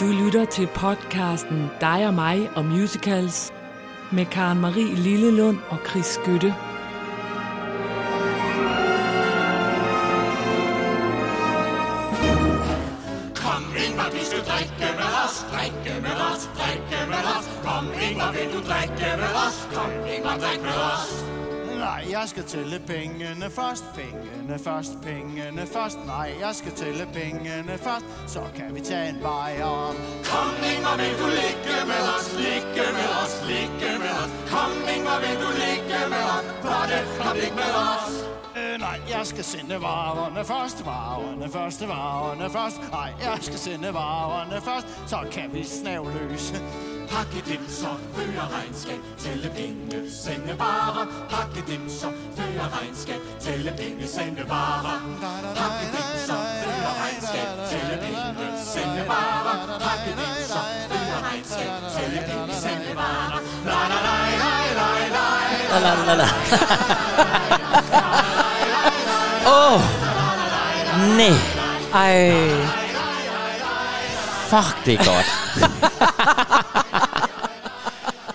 Du lytter til podcasten Dig og mig og musicals med Karen Marie Lillelund og Chris Skytte. Kom Ingvar, vi skal drikke med os, drikke med os, drikke med os. Kom Ingvar, vil du drikke med os? Kom Ingvar, drik med os. Nej, jeg skal tælle pengene først, pengene først, pengene først. Nej, jeg skal tælle pengene først, så kan vi tage en bajer. Kom Ingvar, vil du ligge med os, ligge med os, ligge med os. Kom Ingvar, vil du ligge med os, for det, kom ligge med os. Øh, nej, jeg skal sende varerne først, varerne først, varerne først. Nej, jeg skal sende varerne først, så kan vi snavløse. Hakke dem så, føre regnskab, tælle penge, sende varer. Hakke dem så, føre regnskab, tælle penge, sende varer. Hakke dem så, føre regnskab, tælle penge, sende varer. Hakke dem så, føre regnskab, tælle penge, sende varer. La la la la la la. La, la, la, la. Åh, oh, nej. Ej, Fuck, det er godt.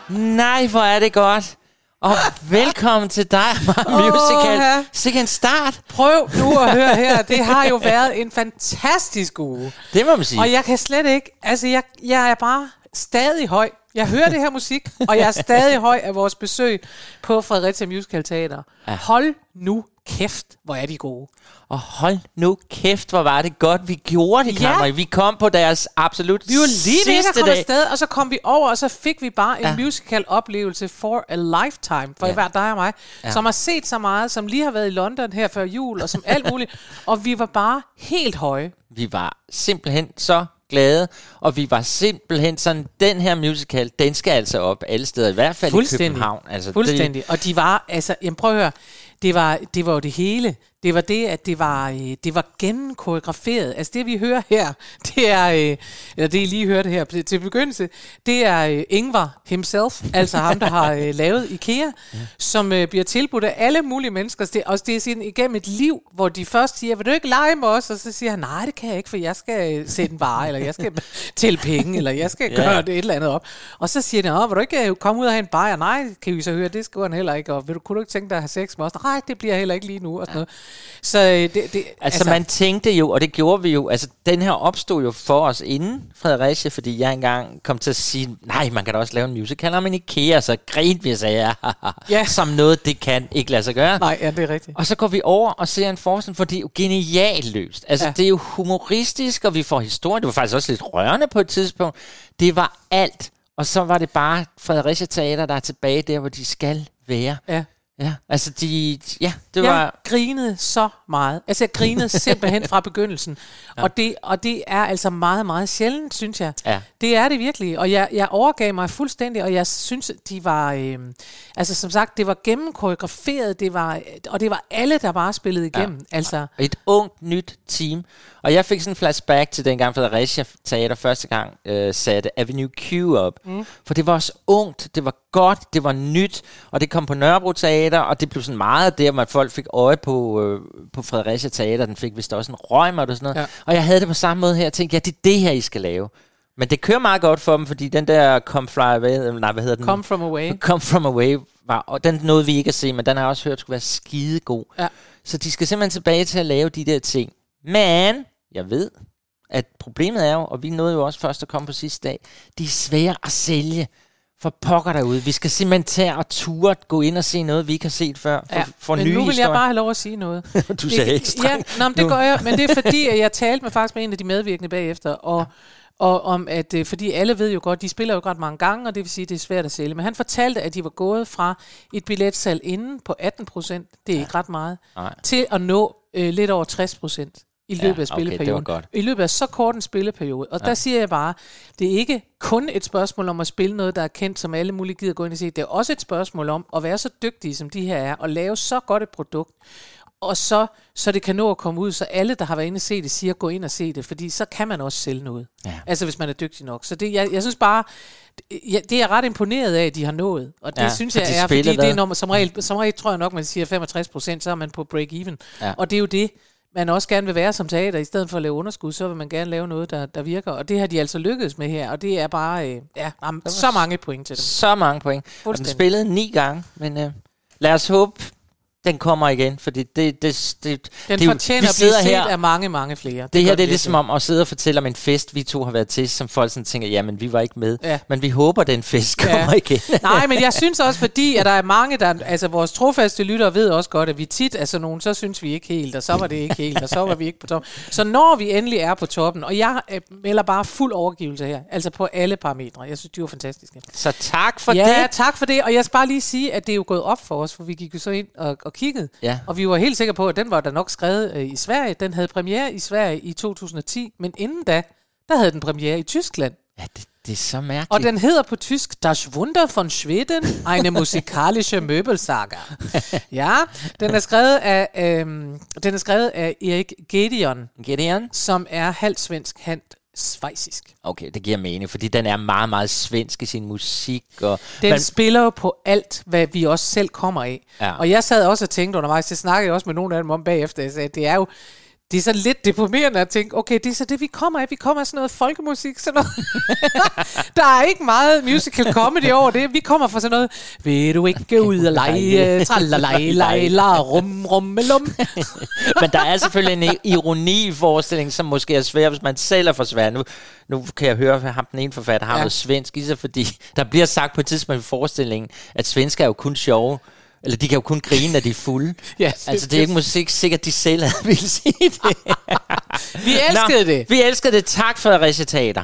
Nej, hvor er det godt. Og velkommen til dig, Musical. ja. Sikke en start. prøv nu at høre her. Det har jo været en fantastisk uge. Det må man sige. Og jeg kan slet ikke... Altså, jeg, jeg er bare stadig høj. Jeg hører det her musik, og jeg er stadig høj af vores besøg på Fredericia Musical Teater. Ja. Hold nu kæft, hvor er de gode. Og hold nu kæft, hvor var det godt, vi gjorde det, Ja. Kammerie. Vi kom på deres absolut Vi var lige ved at komme dag. afsted, og så kom vi over, og så fik vi bare en Ja. musical-oplevelse for a lifetime, for Ja. hver dig og mig, ja. som har set så meget, som lige har været i London her før jul, og som alt muligt. og vi var bare helt høje. Vi var simpelthen så glade, og vi var simpelthen sådan, den her musical, den skal altså op alle steder, i hvert fald i Fuldstændig. København. Altså, Fuldstændig. Og de var, altså, jamen prøv at høre, det var, det var jo det hele. Det var det, at det var, øh, det var gennemkoreograferet. Altså det, vi hører her, det er, øh, eller det, I lige hørte her til- til begyndelse, det er øh, Ingvar himself, altså ham, der har øh, lavet IKEA, ja. som øh, bliver tilbudt af alle mulige mennesker. Det, og det er sådan igennem et liv, hvor de først siger, vil du ikke lege med os? Og så siger han, nej, det kan jeg ikke, for jeg skal øh, sætte en vare, eller jeg skal tælle penge, eller jeg skal Ja. gøre det et eller andet op. Og så siger Åh, vil du ikke øh, komme ud og have en bajer? Nej, kan vi så høre, det skriver han heller ikke. Og vil du, kunne du ikke tænke dig at have sex med os? Nej, det bliver heller ikke lige nu. Og sådan noget. Så øh, det, det, Altså, altså man tænkte jo, og det gjorde vi jo, altså den her opstod jo for os inden Fredericia, fordi jeg engang kom til at sige, nej, man kan da også lave en musical om en IKEA, så grinte vi og sagde, ja, som noget, det kan ikke lade sig gøre. Nej, ja, det er rigtigt. Og så går vi over og ser en forestilling, for det er jo genialt løst. Altså. Ja. det er jo humoristisk, og vi får historie. Det var faktisk også lidt rørende på et tidspunkt. Det var alt. Og så var det bare Fredericia Teater, der er tilbage der, hvor de skal være. Ja. Ja, altså de... Ja, det jeg var... grinede så meget. Altså, jeg grinede simpelthen fra begyndelsen. Ja. Og, det, og det er altså meget, meget sjældent, synes jeg. Ja. Det er det virkelig. Og jeg, jeg overgav mig fuldstændig, og jeg synes, de var... Øh, altså, som sagt, det var gennemkoreograferet, det var, og det var alle, der bare spillede igennem. Ja. Altså, Et ungt, nyt team. Og jeg fik sådan en flashback til dengang Fredericia Teater første gang øh, satte Avenue Q op. Mm. For det var også ungt, det var godt, det var nyt, og det kom på Nørrebro Teater, og det blev sådan meget der, hvor folk fik øje på, øh, på Fredericia Teater. Den fik vist også en røg og sådan noget. Ja. Og jeg havde det på samme måde her, jeg tænkte, ja, det er det her, I skal lave. Men det kører meget godt for dem, fordi den der Come Fly Away, nej, hvad hedder den? come from away. Come From Away, var, og den nåede vi ikke at se, men den har jeg også hørt skulle være skide god. Ja. Så de skal simpelthen tilbage til at lave de der ting. Men jeg ved, at problemet er jo, og vi nåede jo også først at komme på sidste dag, de er svære at sælge for pokker derude. Vi skal simpelthen tage og ture gå ind og se noget, vi ikke har set før. For, Ja, for men nye nu vil historier. jeg bare have lov at sige noget. Du sagde ikke Ja, nå, men det gør jeg, men det er fordi, at jeg talte med faktisk med en af de medvirkende bagefter, og, og om at, øh, fordi alle ved jo godt, de spiller jo godt mange gange, og det vil sige, at det er svært at sælge. Men han fortalte, at de var gået fra et billetsalg inden på 18 procent, det er ikke ret meget, Nej. til at nå øh, lidt over 60 procent i Ja, løbet af okay, det var spilleperioden. godt. I løbet af så kort en spilleperiode. Og ja. der siger jeg bare, det er ikke kun et spørgsmål om at spille noget, der er kendt, som alle mulige gider gå ind og se. Det er også et spørgsmål om at være så dygtige, som de her er, og lave så godt et produkt, og så, så det kan nå at komme ud, så alle, der har været inde og se det, siger, gå ind og se det, fordi så kan man også sælge noget. Ja. Altså, hvis man er dygtig nok. Så det, jeg, jeg synes bare, ja, det er jeg ret imponeret af, at de har nået. Og det Ja, ja, synes jeg de er, fordi det er, når man, som, regel, som regel tror jeg nok, man siger 65 procent, så er man på break-even. Ja. Og det er jo det, man også gerne vil være som teater, i stedet for at lave underskud, så vil man gerne lave noget, der, der virker. Og det har de altså lykkedes med her, og det er bare øh, ja, så mange point til dem. Så mange point. Og den spillede ni gange, men øh, lad os håbe, den kommer igen, fordi det, det, det, det, Den det er fortjener vi at blive set her, af mange, mange flere. det her gør det er ligesom om at sidde og fortælle om en fest, vi to har været til, som folk sådan tænker, jamen vi var ikke med. Ja. Men vi håber, den fest kommer igen. Nej, men jeg synes også, fordi at der er mange, der... Altså, vores trofaste lyttere ved også godt, at vi tit er sådan nogen, så synes vi ikke helt, og så var det ikke helt, og så var vi ikke på toppen. Så når vi endelig er på toppen, og jeg øh, melder bare fuld overgivelse her, altså på alle parametre. Jeg synes, de var fantastiske. Så tak for ja, det. tak for det. Og jeg skal bare lige sige, at det er jo gået op for os, for vi gik jo så ind og, og kiggede. Ja. Og vi var helt sikre på, at den var der nok skrevet øh, i Sverige. Den havde premiere i Sverige i 2010, men inden da, der havde den premiere i Tyskland. Ja, det, det er så mærkeligt. Og den hedder på tysk Das Wunder von Schweden, eine musikalische Möbelsaga. Ja, den er skrevet af, øhm, den er skrevet af Erik Gedeon, Gideon? som er halvt svensk, halvt svejsisk. Okay, det giver mening, fordi den er meget, meget svensk i sin musik. Og, Den men, spiller jo på alt, hvad vi også selv kommer af. Ja. Og jeg sad også og tænkte undervejs, det snakkede jeg også med nogle af dem om bagefter, jeg sagde, det er jo det er så lidt deprimerende at tænke, okay, det er så det, vi kommer af. Vi kommer af sådan noget folkemusik, sådan noget. der er ikke meget musical comedy over det. Vi kommer fra sådan noget, vil du ikke ud og lege, tralalej, lej, la, rum, rum, lum. men der er selvfølgelig en ironi i forestillingen, som måske er svær, hvis man selv er for svær. Nu, nu kan jeg høre, at ham den ene forfatter har Ja. noget svensk i sig, fordi der bliver sagt på et tidspunkt i forestillingen, at svensker er jo kun sjove. Eller de kan jo kun grine, når de er fulde. Ja, altså, det er ikke musik sikkert, de selv ville sige det. Vi elskede Nå, det. Vi elskede det. Tak for recitater.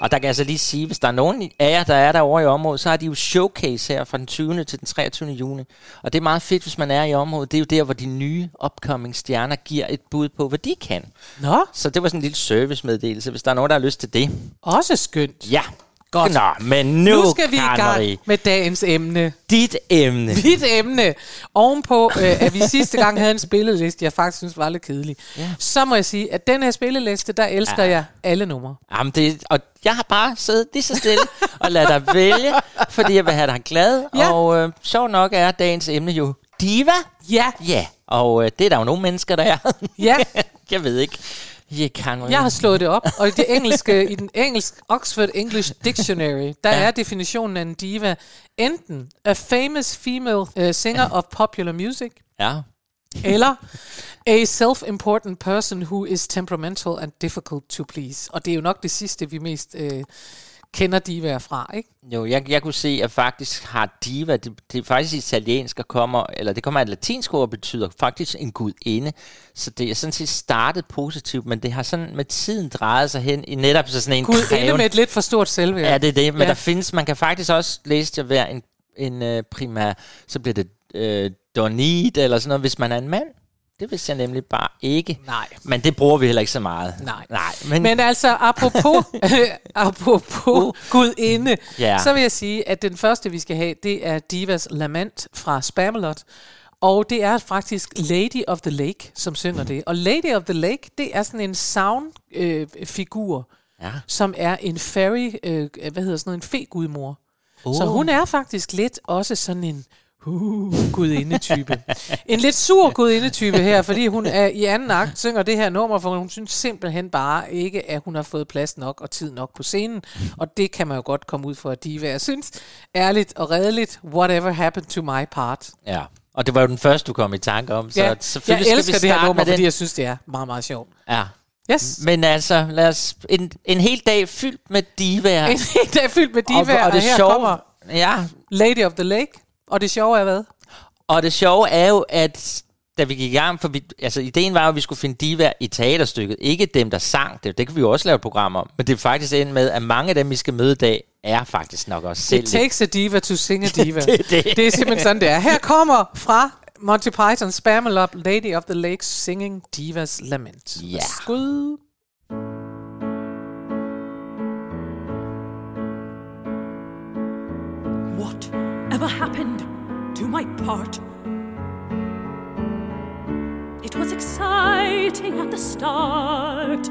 Og der kan jeg altså lige sige, hvis der er nogen af jer, der er derovre i området, så har de jo showcase her fra den 20. til den 23. juni. Og det er meget fedt, hvis man er i området. Det er jo der, hvor de nye upcoming stjerner giver et bud på, hvad de kan. Nå, Så det var sådan en lille servicemeddelelse, hvis der er nogen, der har lyst til det. også skønt. Ja. Godt. Nå, men nu, Nu skal vi i gang med dagens emne. dit emne. Dit emne. Ovenpå, øh, at vi sidste gang havde en spilleliste, jeg faktisk synes var lidt kedelig. Ja. Så må jeg sige, at den her spilleliste, der elsker Ja. jeg alle numre. Jamen det, og jeg har bare siddet lige så stille og ladet dig vælge, fordi jeg vil have dig glad. Ja. Og øh, sjov nok er dagens emne jo diva. Ja, Ja, og øh, det er der jo nogle mennesker, der er. ja. jeg ved ikke. Jeg kan Jeg har slået det op, og i det engelske, i den engelsk Oxford English Dictionary, der Ja. er definitionen af en diva enten a famous female uh, singer of popular music, Ja. eller a self-important person who is temperamental and difficult to please. Og det er jo nok det sidste, vi mest øh, kender divaer fra, ikke? Jo, jeg, jeg kunne se, at faktisk har diva, det, det er faktisk italiensk og kommer, eller det kommer af et latinsk ord betyder faktisk en gudinde. Så det er sådan set startet positivt, men det har sådan med tiden drejet sig hen i netop så sådan en Gud kræven- med et lidt for stort selvværd. Ja, det er det. Men Ja. der findes, man kan faktisk også læse at være en, en uh, primær, så bliver det uh, donit eller sådan noget, hvis man er en mand. Det vidste jeg nemlig bare ikke. Nej. Men det bruger vi heller ikke så meget. Nej. Nej. Men, Men altså, apropos, apropos gudinde, Ja. så vil jeg sige, at den første, vi skal have, det er Divas Lament fra Spamalot. Og det er faktisk Lady of the Lake, som synger det. Og Lady of the Lake, det er sådan en sound-figur, ja. som er en fairy, øh, hvad hedder sådan noget, en fe-gudmor. Oh. Så hun er faktisk lidt også sådan en uh, gudinde-type. en lidt sur gudinde-type her, fordi hun er i anden akt synger det her nummer, for hun synes simpelthen bare ikke, at hun har fået plads nok og tid nok på scenen. Og det kan man jo godt komme ud for, at de jeg synes, ærligt og redeligt, whatever happened to my part. ja. Og det var jo den første, du kom i tanke om. Så Ja, selvfølgelig jeg skal elsker vi det her nummer, fordi jeg synes, det er meget, meget sjovt. Ja. Yes. Men altså, lad os, en, en hel dag fyldt med divaer. En hel dag fyldt med divaer, og, og, og det her sjove, kommer ja, Lady of the Lake. Og det sjove er hvad? Og det sjove er jo, at da vi gik i gang, for vi, altså ideen var jo, at vi skulle finde diva i teaterstykket. Ikke dem, der sang det. Det kan vi jo også lave et program om. Men det er faktisk endt med, at mange af dem, vi skal møde i dag, er faktisk nok også selv. It takes a diva to sing a diva. Det- det- det er simpelthen sådan, det er. Her kommer fra Monty Python Spamalot, Lady of the Lake singing Divas Lament. Ja. Skud. What ever happened to my part? It was exciting at the start.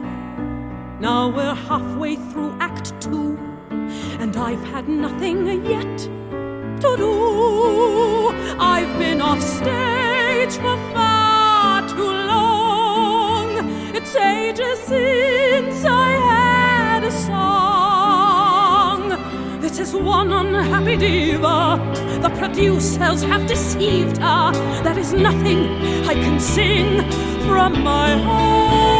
Now we're halfway through Act Two, and I've had nothing yet to do. I've been off stage for far too long. It's ages since one unhappy diva. The producers have deceived her. There is nothing I can sing from my heart.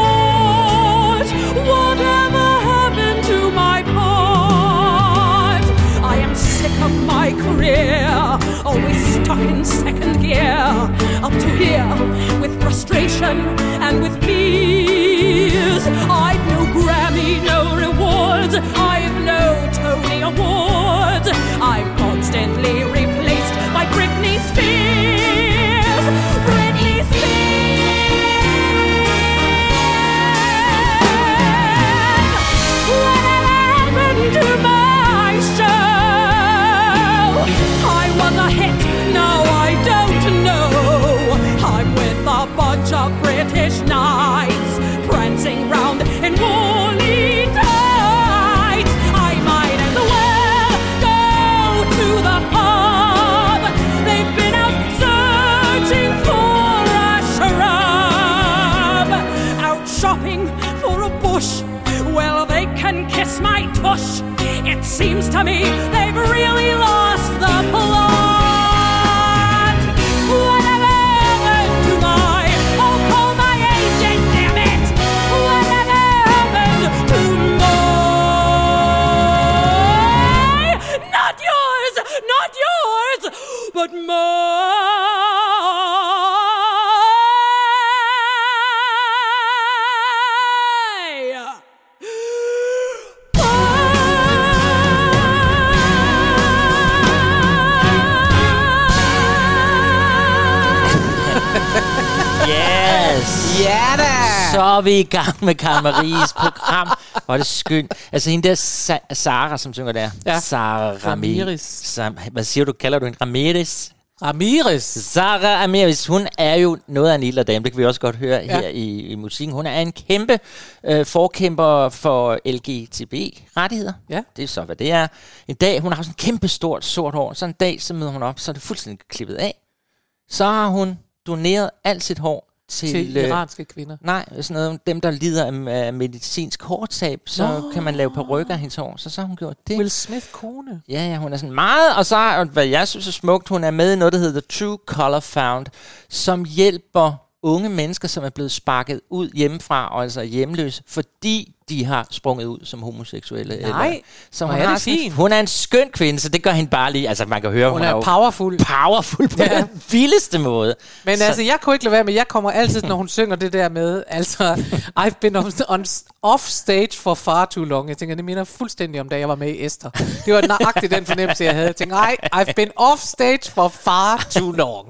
Whatever happened to my part? I am sick of my career, always stuck in second gear, up to here with frustration and with fears. I've no Grammy, no rewards, I've no Tony Awards. I'm constantly seems to me they've Yes! Ja da! Så er vi i gang med Karen Maries program. Hvor er det skønt. Altså hende der Sa- Sara, som synger der. Ja. Sara Ramirez. Sam, hvad siger du? Kalder du hende Ramirez? Ramirez. Sara Ramirez, hun er jo noget af en lille dame, det kan vi også godt høre. Ja. her i, i musikken. Hun er en kæmpe øh, forkæmper for LGTB-rettigheder. Ja. Det er så, hvad det er. En dag, hun har sådan en kæmpe stort sort hår. Så en dag, så møder hun op, så er det fuldstændig klippet af. Så har hun doneret alt sit hår til... Til øh, iranske kvinder. Nej, sådan noget, dem der lider af, af medicinsk hårtab, så Nå. kan man lave perukker af hendes hår. Så så har hun gjort det. Will Smith kone. Ja, ja, hun er sådan meget, og så, og hvad jeg synes er smukt, hun er med i noget, der hedder The True Color Found, som hjælper unge mennesker, som er blevet sparket ud hjemmefra, og altså er hjemløse, fordi de har sprunget ud som homoseksuelle. Nej, så hvor hun, er har sådan- hun er en skøn kvinde, så det gør hende bare lige, altså man kan høre, hun, Hun er jo powerful. powerful på Ja. den vildeste måde. Men Så- altså, jeg kunne ikke lade være med, jeg kommer altid, når hun synger det der med, altså, I've been on, on, off stage for far too long. Jeg tænker, det minder fuldstændig om, da jeg var med i Esther. Det var nøjagtigt den fornemmelse, jeg havde. Jeg tænkte, nej, I've been off stage for far too long.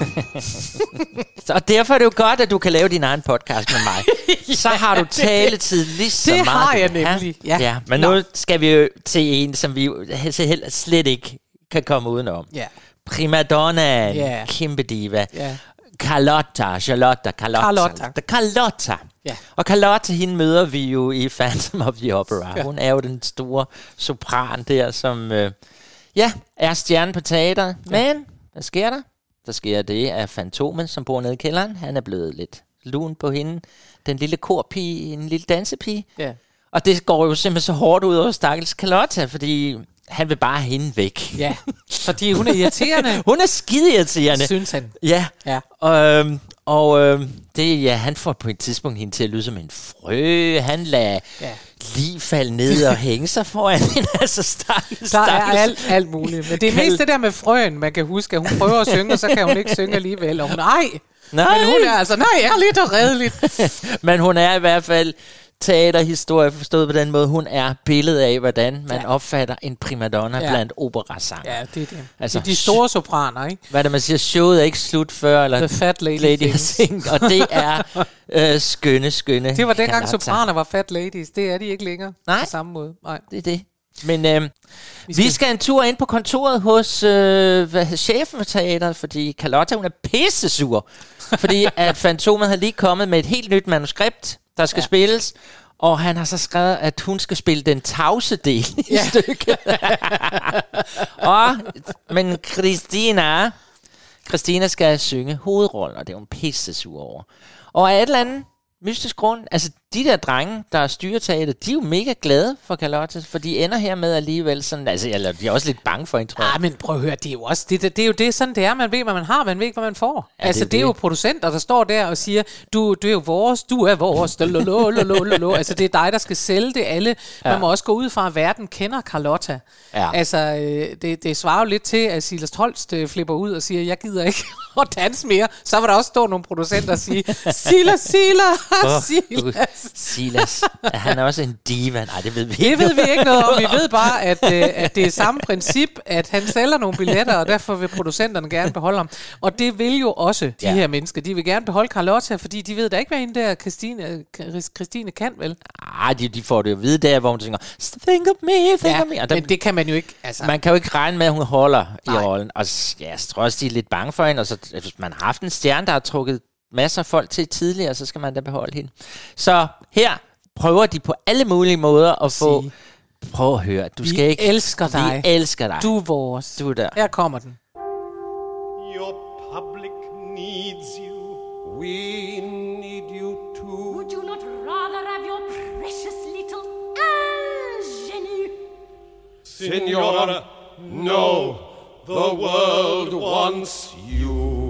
Så, og derfor er det jo godt, at du kan lave din egen podcast med mig. så har du taletid lige så det meget. har du jeg nemlig, ja. ja. Men Nå. nu skal vi jo til en, som vi heller slet ikke kan komme udenom. Ja. Primadonna, Ja. kæmpe diva. Ja. Carlotta, Charlotta, Carlotta. Carlotta. Carlotta. Ja. Og Carlotta, hende møder vi jo i Phantom of the Opera. Ja. Ja. Hun er jo den store sopran der, som øh, ja, er stjerne på teateret. Ja. Men, hvad sker der? Der sker det, at Fantomen, som bor nede i kælderen, han er blevet lidt lun på hende. Den lille korpige, en lille dansepige. Ja. Og det går jo simpelthen så hårdt ud over stakkels Carlotta, fordi han vil bare have hende væk. Ja, fordi hun er irriterende, Hun er skide irriterende. synes han. Ja. Ja. Og, øhm, og øhm, det, ja, han får på et tidspunkt hende til at lyde som en frø. Han lader Ja. Lige falde ned og hænge sig foran hende. Altså, stakkels, Der er alt, alt muligt. Men det er mest det der med frøen, man kan huske, at hun prøver at synge, og så kan hun ikke synge alligevel. Og hun, nej, Nej, men hun er altså, nej, ærligt og redeligt. men hun er i hvert fald teaterhistorie forstået på den måde. Hun er billedet af, hvordan man Ja. opfatter en primadonna Ja. blandt operasanger. Ja, det er det. Altså, Altså, de store sopraner, ikke? Hvad er det, man siger? Showet er ikke slut før, eller The fat lady, lady sing, og det er øh, skønne, skønne Det var dengang sopraner var fat ladies. Det er de ikke længere Nej. på samme måde. Nej. Det er det. Men øh, vi, skal- skal... vi skal en tur ind på kontoret hos øh, hvad, chefen for teateret, fordi Carlotta, hun er pissesur. fordi at Fantomet har lige kommet med et helt nyt manuskript, der skal Ja. spilles. Og han har så skrevet, at hun skal spille den tavse del i ja. stykket. og, men Christina, Christina skal synge hovedrollen, og det er hun pisse sur over. Og af et eller andet mystisk grund, altså de der drenge, der styrer teater, de er jo mega glade for Carlotta, for de ender her med alligevel sådan, altså eller de er også lidt bange for hende, tror jeg. Ah, men prøv at høre, det er jo også, det, det, det er jo det, sådan det er, man ved, hvad man har, man ved ikke, hvad man får. Ja, Ja, altså, det er det, er det. jo producenter, der står der og siger, du, du er jo vores, du er vores, altså det er dig, der skal sælge det alle. Ja. Man må også gå ud fra, at verden kender Carlotta. Ja. Altså, øh, det, det svarer jo lidt til, at Silas Holst øh, flipper ud og siger, jeg gider ikke at danse mere. Så vil der også stå nogle producenter og sige, Silas, Silas, Silas. Silas, er han også en diva? Nej, det ved vi Det ikke. ved vi ikke noget om. Vi ved bare, at, øh, at det er samme princip, at han sælger nogle billetter, og derfor vil producenterne gerne beholde ham. Og det vil jo også de Ja. her mennesker. De vil gerne beholde Carlotta, fordi de ved da ikke, hvad hende der Christine, Christine kan, vel? Ah, de, de får det jo at vide der, hvor hun synger, think of me, think Ja, of me. Der, men det kan man jo ikke. Altså, man kan jo ikke regne med, at hun holder i Nej. rollen. Og ja, jeg tror også, de er lidt bange for hende. Og så, hvis man har haft en stjerne, der har trukket masser af folk til tidligere, så skal man da beholde hende. Så her prøver de på alle mulige måder at få... Sige. Prøv at høre, du Vi skal ikke... elsker dig. Vi elsker dig. du er vores. du er der. Her kommer den. Your public needs you. We need you too. Would you not rather have your precious little Eugenie? Signora, no. The world wants you.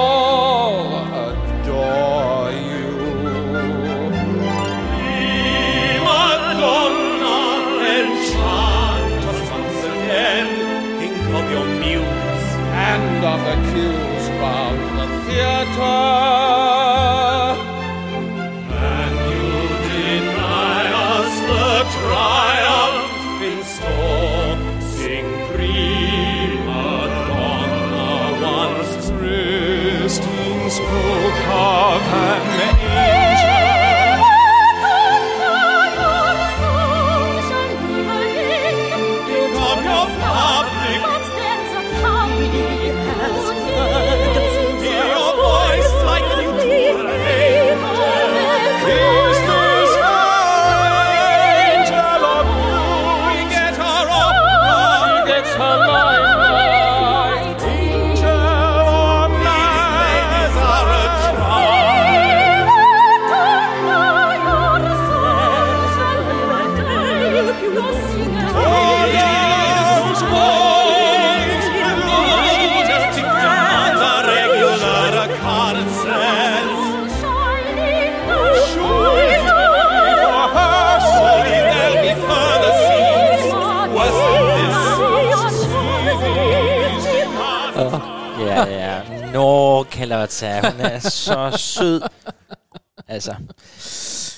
the cues round the theater. Så sød. Altså,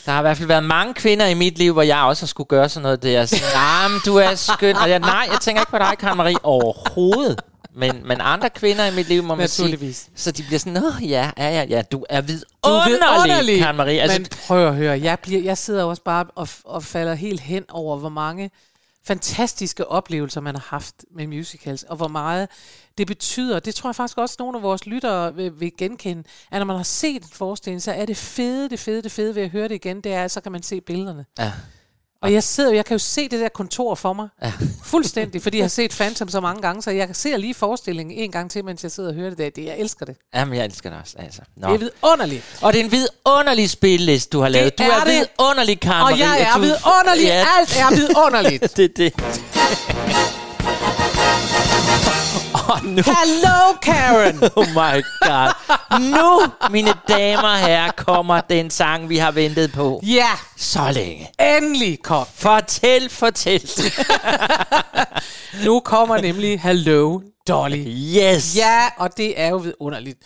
der har i hvert fald været mange kvinder i mit liv, hvor jeg også har skulle gøre sådan noget der. Sådan, nah, du er skøn. Og jeg, nej, jeg tænker ikke på dig, Karen Marie, overhovedet. Men, men andre kvinder i mit liv, må man sige. Så de bliver sådan, Nå, ja, ja, ja, ja, du er Du vidunderlig, er vidunderlig. Karen Marie. Altså, Men prøv at høre, jeg, bliver, jeg sidder også bare og, og falder helt hen over, hvor mange fantastiske oplevelser, man har haft med musicals, og hvor meget det betyder. Det tror jeg faktisk også, nogle af vores lyttere vil, vil genkende, at når man har set en forestilling, så er det fede, det fede, det fede ved at høre det igen, det er, at så kan man se billederne. Ja. Og jeg sidder, jeg kan jo se det der kontor for mig. Ja. Fuldstændig, fordi jeg har set Phantom så mange gange, så jeg ser lige forestillingen en gang til, mens jeg sidder og hører det der. Det, jeg elsker det. Jamen, jeg elsker det også. Altså. Nå. Det er vidunderligt. Og det er en vidunderlig spilleliste, du har lavet. Du er er, det. vidunderlig, Karen Og jeg er Du- vidunderlig. Ja, Alt er vidunderligt. det er det. Og nu, Hello, Karen. oh my god. Nu, mine damer og herrer, kommer den sang, vi har ventet på Ja, så længe. endelig kom. Fortæl, fortæl. Nu kommer nemlig Hello Dolly. Yes! Ja, og det er jo vidunderligt.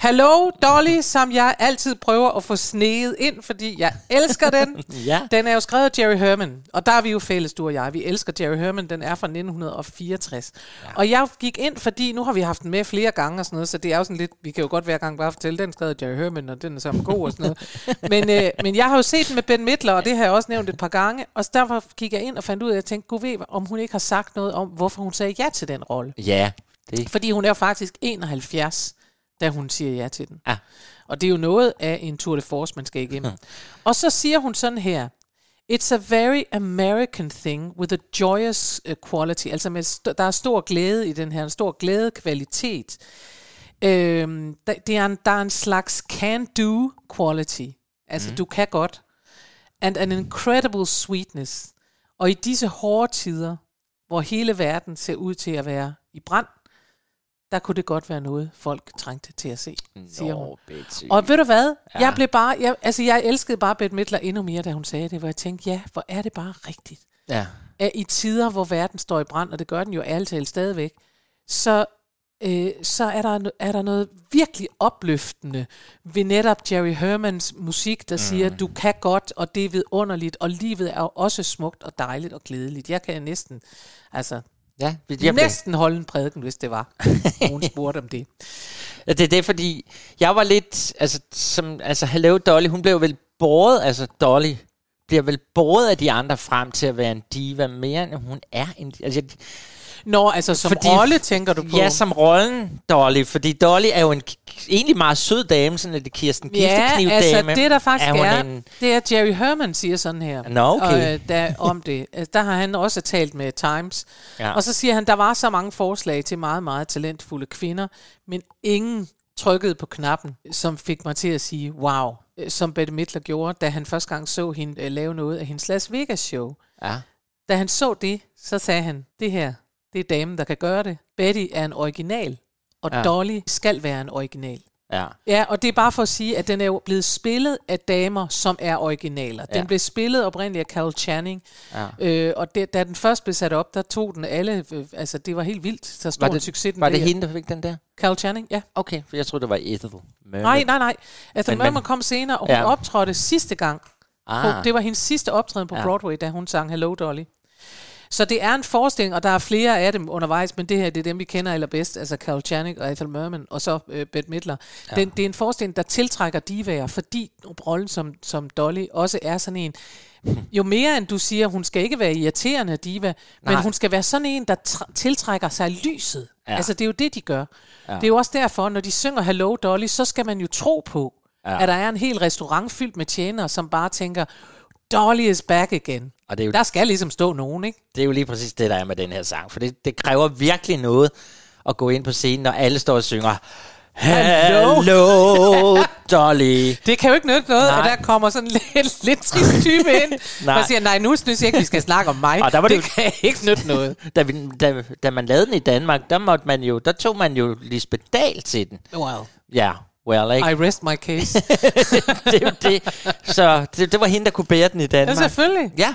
Hello Dolly, som jeg altid prøver at få sneget ind, fordi jeg elsker den. Ja. Den er jo skrevet af Jerry Herman, og der er vi jo fælles, du og jeg. Vi elsker Jerry Herman, den er fra 1964. Ja. Og jeg gik ind, fordi nu har vi haft den med flere gange og sådan noget, så det er jo sådan lidt, vi kan jo godt hver gang bare fortælle, den skrevet Jerry Herman, og den er sammen god og sådan noget. men, øh, men jeg har jo set den med Ben Midler, og det har jeg også nævnt et par gange, og så derfor gik jeg ind og fandt ud af, at jeg tænkte, gud ved, om hun ikke har sagt noget om, hvorfor hun sagde ja til den rolle. Ja, det Fordi hun er faktisk 71, da hun siger ja til den. Ja. Og det er jo noget af en tour de force, man skal igennem. Og så siger hun sådan her, It's a very American thing with a joyous uh, quality. Altså med der er stor glæde i den her, en stor glædekvalitet. Øhm, der, det er en, der er en slags can-do quality. Altså, mm. du kan godt. And an incredible sweetness. Og i disse hårde tider, hvor hele verden ser ud til at være i brand, der kunne det godt være noget, folk trængte til at se, siger hun. Nå, Betsy. Og ved du hvad? Ja. Jeg blev bare, jeg, altså jeg elskede bare Bette Midler endnu mere, da hun sagde det, hvor jeg tænkte, ja, hvor er det bare rigtigt. Ja. At i tider, hvor verden står i brand, og det gør den jo ærligt talt stadigvæk, så, øh, så er, der, er der noget virkelig opløftende ved netop Jerry Hermans musik, der mm. siger, du kan godt, og det er vidunderligt, og livet er jo også smukt og dejligt og glædeligt. Jeg kan næsten, altså, Ja, jeg blev, næsten holde en prædiken, hvis det var. Hun spurgte om det. Ja, det er det, fordi jeg var lidt, altså, som, altså, Hello Dolly, hun blev vel båret, altså Dolly bliver vel båret af de andre frem til at være en diva mere, end hun er en altså, jeg, Nå, altså som Fordi- rolle, tænker du på? Ja, som rollen Dolly, fordi Dolly er jo en egentlig meget sød dame, sådan lidt Kirsten Ja, Giftekniv altså dame. det der faktisk hun er, En, det er Jerry Herman siger sådan her. Nå, okay. Og, øh, der, om det. Altså, der har han også talt med Times. Ja. Og så siger han, der var så mange forslag til meget, meget talentfulde kvinder, men ingen trykkede på knappen, som fik mig til at sige, wow, øh, som Bette Midler gjorde, da han første gang så hende øh, lave noget af hendes Las Vegas show. ja. Da han så det, så sagde han, det her, det er damen, der kan gøre det. Betty er en original, og Ja. Dolly skal være en original. ja. Ja, og det er bare for at sige, at den er jo blevet spillet af damer, som er originaler. Den Ja. blev spillet oprindeligt af Carol Channing, Ja. øh, og det, da den først blev sat op, der tog den alle, øh, altså det var helt vildt, så stor Var en det, succes den var det blev. hende, der fik den der? Carol Channing, ja. Okay, for jeg troede, det var Ethel Merman. Nej, nej, nej. Men- Merman kom senere, og hun Ja. optrådte sidste gang. Ah, På, det var hendes sidste optræden på ja. Broadway, da hun sang Hello Dolly. Så det er en forestilling, og der er flere af dem undervejs, men det her det er dem, vi kender allerbedst, altså Carol Channing og Ethel Merman, og så øh, Bette Midler. Ja. Den, det er en forestilling, der tiltrækker divaer, fordi rollen som, som Dolly også er sådan en, jo mere end du siger, hun skal ikke være irriterende diva, men Nej. hun skal være sådan en, der tr- tiltrækker sig lyset. Ja. Altså det er jo det, de gør. Ja. Det er jo også derfor, når de synger Hello Dolly, så skal man jo tro på, ja. at der er en hel restaurant fyldt med tjenere, som bare tænker, Dolly is back again. Og det er, jo, Der skal ligesom stå nogen, ikke? det er jo lige præcis det, der er med den her sang. For det, det kræver virkelig noget at gå ind på scenen, når alle står og synger? Hello, Dolly. Det kan jo ikke nytte noget, Nej. at der kommer sådan en lidt, lidt trist type ind, Nej. og siger, nej, nu synes jeg ikke, vi skal snakke om mig. Og der var det det jo- kan ikke nytte noget. Da, vi, da, da man lavede den i Danmark, der, måtte man jo, der tog man jo Lisbeth Dahl til den. Well, Ja, well, ikke? I rest my case. det, er jo det. Så det, det var hende, der kunne bære den i ja, Danmark. selvfølgelig. Ja.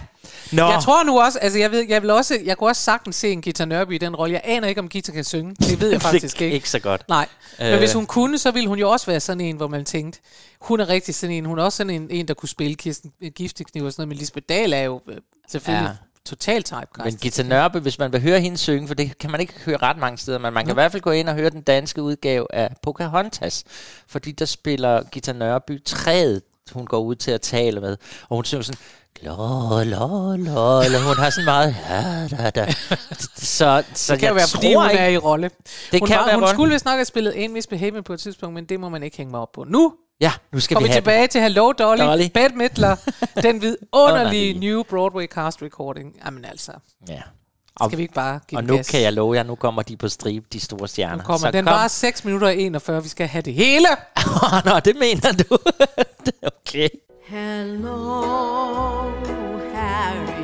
Nå. Jeg tror nu også, altså jeg ved, jeg vil også, jeg kunne også sagtens se en Gita Nørby i den rolle. Jeg aner ikke, om Gita kan synge. Det ved jeg faktisk det, ikke. ikke så godt. Nej, men Øh. hvis hun kunne, så ville hun jo også være sådan en, hvor man tænkte, hun er rigtig sådan en, hun er også sådan en, en der kunne spille Kirsten Giftekniv og sådan noget, men Lisbeth Dahl er jo øh, selvfølgelig Ja. Ja. totalt typecast. Men Gita Nørby, hvis man vil høre hende synge, for det kan man ikke høre ret mange steder, men man kan i hvert fald gå ind og høre den danske udgave af Pocahontas, fordi der spiller Gita Nørby træet, hun går ud til at tale med, og hun synger sådan, la, la, la, la. hun har sådan meget, ja, da, da. Så, så det kan jo være, fordi hun ikke, er i rolle. det hun kan var, være hun rollen. skulle vist nok have spillet en Miss Behavior på et tidspunkt, men det må man ikke hænge mig op på. Nu Ja, nu skal kommer vi vi have tilbage til Hello Dolly, Dolly. Bette Midler, den vidunderlige Underlige. New Broadway cast recording. Jamen altså, den. Ja. skal vi ikke bare give Og den nu gas? kan jeg love jer, nu kommer de på stribe, de store stjerner. Nu kommer. Så Den kom. var 6 minutter og 41, vi skal have det hele. Nå, det mener du. okay. Hello, Harry.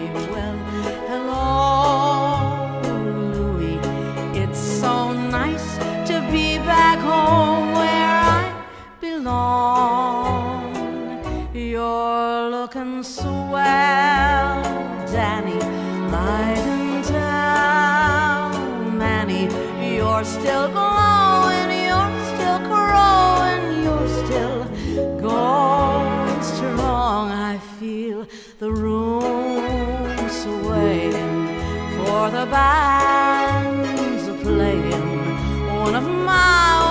Belong. You're looking swell, Danny, light in town. Manny. You're still glowing, you're still growing, you're still going strong. I feel the room swaying for the bands playing one of my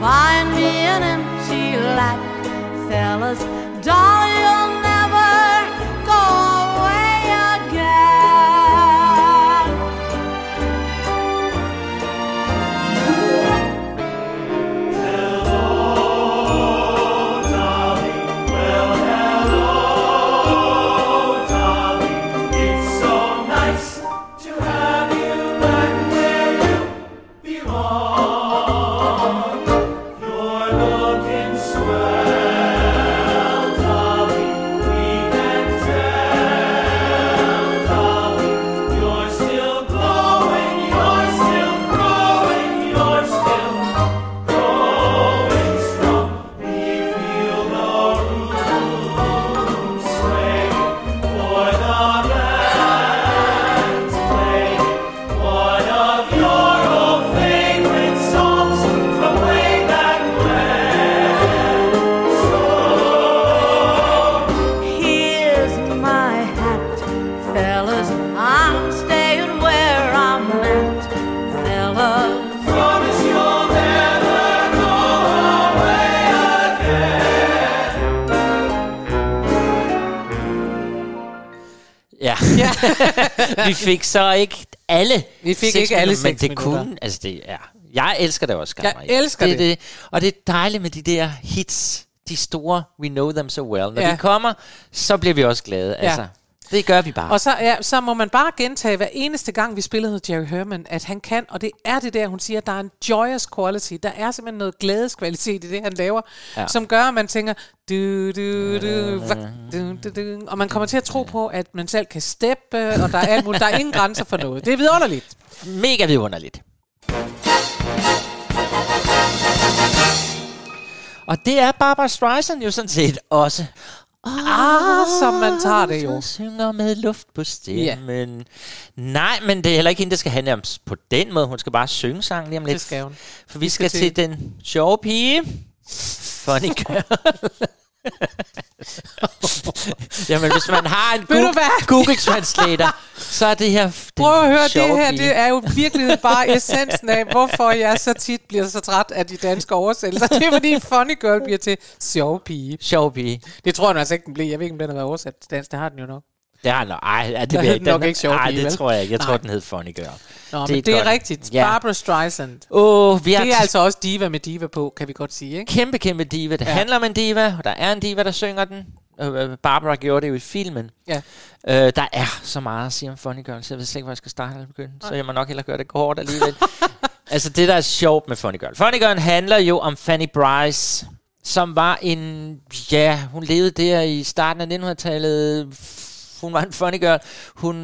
Find me an empty lap, fellas. Darling, vi fik så ikke alle Vi fik ikke alle minutter, men seks det minutter. kunne, altså det er, jeg elsker det også, Jeg Marie. elsker det. det. det. Og det er dejligt med de der hits, de store, we know them so well. Når Ja. de kommer, så bliver vi også glade. Ja. Altså, det gør vi bare. Og så, ja, så må man bare gentage hver eneste gang, vi spillede hos Jerry Herman, at han kan, og det er det der, hun siger, der er en joyous quality. Der er simpelthen noget glædeskvalitet i det, han laver, ja. Som gør, at man tænker, du, du, du, du, du, du, og man kommer til at tro på, at man selv kan steppe, og der er, alt muligt. der er ingen grænser for noget. Det er vidunderligt. Mega vidunderligt. Og det er Barbara Streisand jo sådan set også. Ah, som man tager det jo. Synger med luft på stemmen. Ja. Nej, men det er heller ikke hende, der skal handle om på den måde. Hun skal bare synge sangen lige om lidt. Det skal hun. For vi skal, til den sjove pige. Funny girl. Jamen, hvis man har en Google? Google Translator, så er det her den Prøv at høre, det her det er jo virkelig bare essensen af, hvorfor jeg så tit bliver så træt af de danske oversættelser. Det er fordi Funny Girl bliver til sjov pige. Sjov pige. Det tror jeg altså ikke, den bliver. Jeg ved ikke, om den har været oversat til dansk. Det har den jo nok. Det har nok. Ej, ja, det ikke. den nok Den- ikke sjov Ej, pige, det vel? tror jeg ikke. Jeg tror, Nej. den hed Funny Girl. Nå, Det men er det er godt. rigtigt. Ja. Barbara Streisand. Oh, vi har Det er altså også diva med diva på, kan vi godt sige, ikke? kæmpe, kæmpe diva. Det Ja. ja. handler om en diva, og der er en diva, der synger den. Øh, øh, Barbara gjorde det jo i filmen. Ja. Øh, der er så meget at sige om Funny Girl, så jeg ved slet ikke, hvor jeg skal starte eller begynde. Så jeg må nok hellere gøre det kort alligevel. altså det, der er sjovt med Funny Girl. Funny Girl handler jo om Fanny Bryce, som var en... Ja, hun levede der i starten af 1900-tallet. Hun var en funny girl. Hun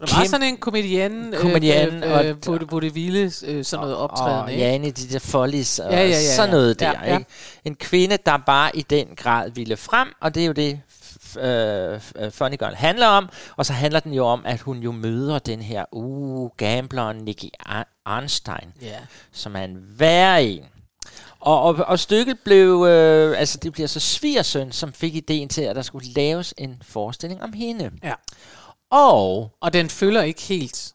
var sådan en komedian, Komedian, øh, og- øh, på, det, på det vilde, øh, sådan noget optræden, og ikke? Jane, de der follies og Ja, ja, ja, sådan ja. noget der. Ja, ja. Ikke? En kvinde, der bare i den grad ville frem, og det er jo det, øh, øh, Funny Girl handler om. Og så handler den jo om, at hun jo møder den her uh, gambleren Nicky Ar- Arnstein, Ja. som er en værre en. Og, og, og stykket blev, øh, altså det bliver så svigersøn, som fik ideen til, at der skulle laves en forestilling om hende. Ja. Og Og den følger ikke helt.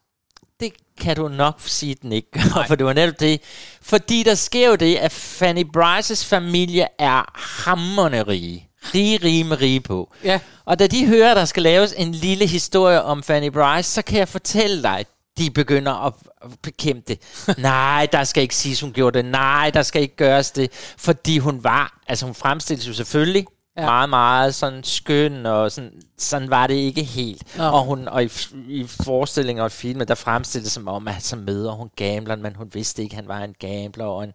det kan du nok sige, den ikke gør, for det var netop det. Fordi der sker jo det, at Fanny Bryces familie er hammerne rige. Rige, rige med rige på. Ja. Og da de hører, at der skal laves en lille historie om Fanny Bryce, så kan jeg fortælle dig, de begynder at bekæmpe det. Nej, der skal ikke siges, hun gjorde det. Nej, der skal ikke gøres det. Fordi hun var, altså hun fremstilles jo selvfølgelig Ja. ja. meget, meget sådan skøn, og sådan, sådan var det ikke helt. Nå. Og, hun, og i, i forestillinger og filmer, der fremstilles som om, at så møder hun gambleren, men hun vidste ikke, at han var en gambler, og en,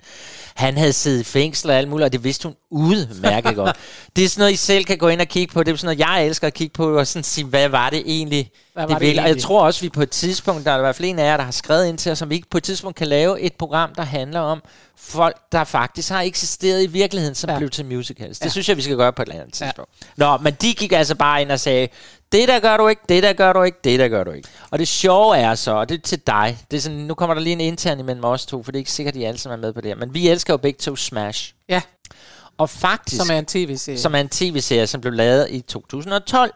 han havde siddet i fængsel og alt muligt, og det vidste hun udmærket godt. Det er sådan noget, I selv kan gå ind og kigge på. Det er sådan noget, jeg elsker at kigge på, og sådan sige, hvad var det egentlig, Hvad var Det det og jeg tror også, vi på et tidspunkt, der er i hvert fald en af jer, der har skrevet ind til os, om vi ikke på et tidspunkt kan lave et program, der handler om folk, der faktisk har eksisteret i virkeligheden, som Ja. ja. blev til musicals. Det Ja. ja. synes jeg, vi skal gøre på et eller andet Ja. tidspunkt. Nå, men de gik altså bare ind og sagde, det der gør du ikke, det der gør du ikke, det der gør du ikke. Og det sjove er så, og det er til dig, det er sådan, nu kommer der lige en intern imellem os to, for det er ikke sikkert, at I alle sammen er med på det her, men vi elsker jo begge to Smash. Ja, Og faktisk, som er en tv-serie. som er en tv-serie, som blev lavet i 2012.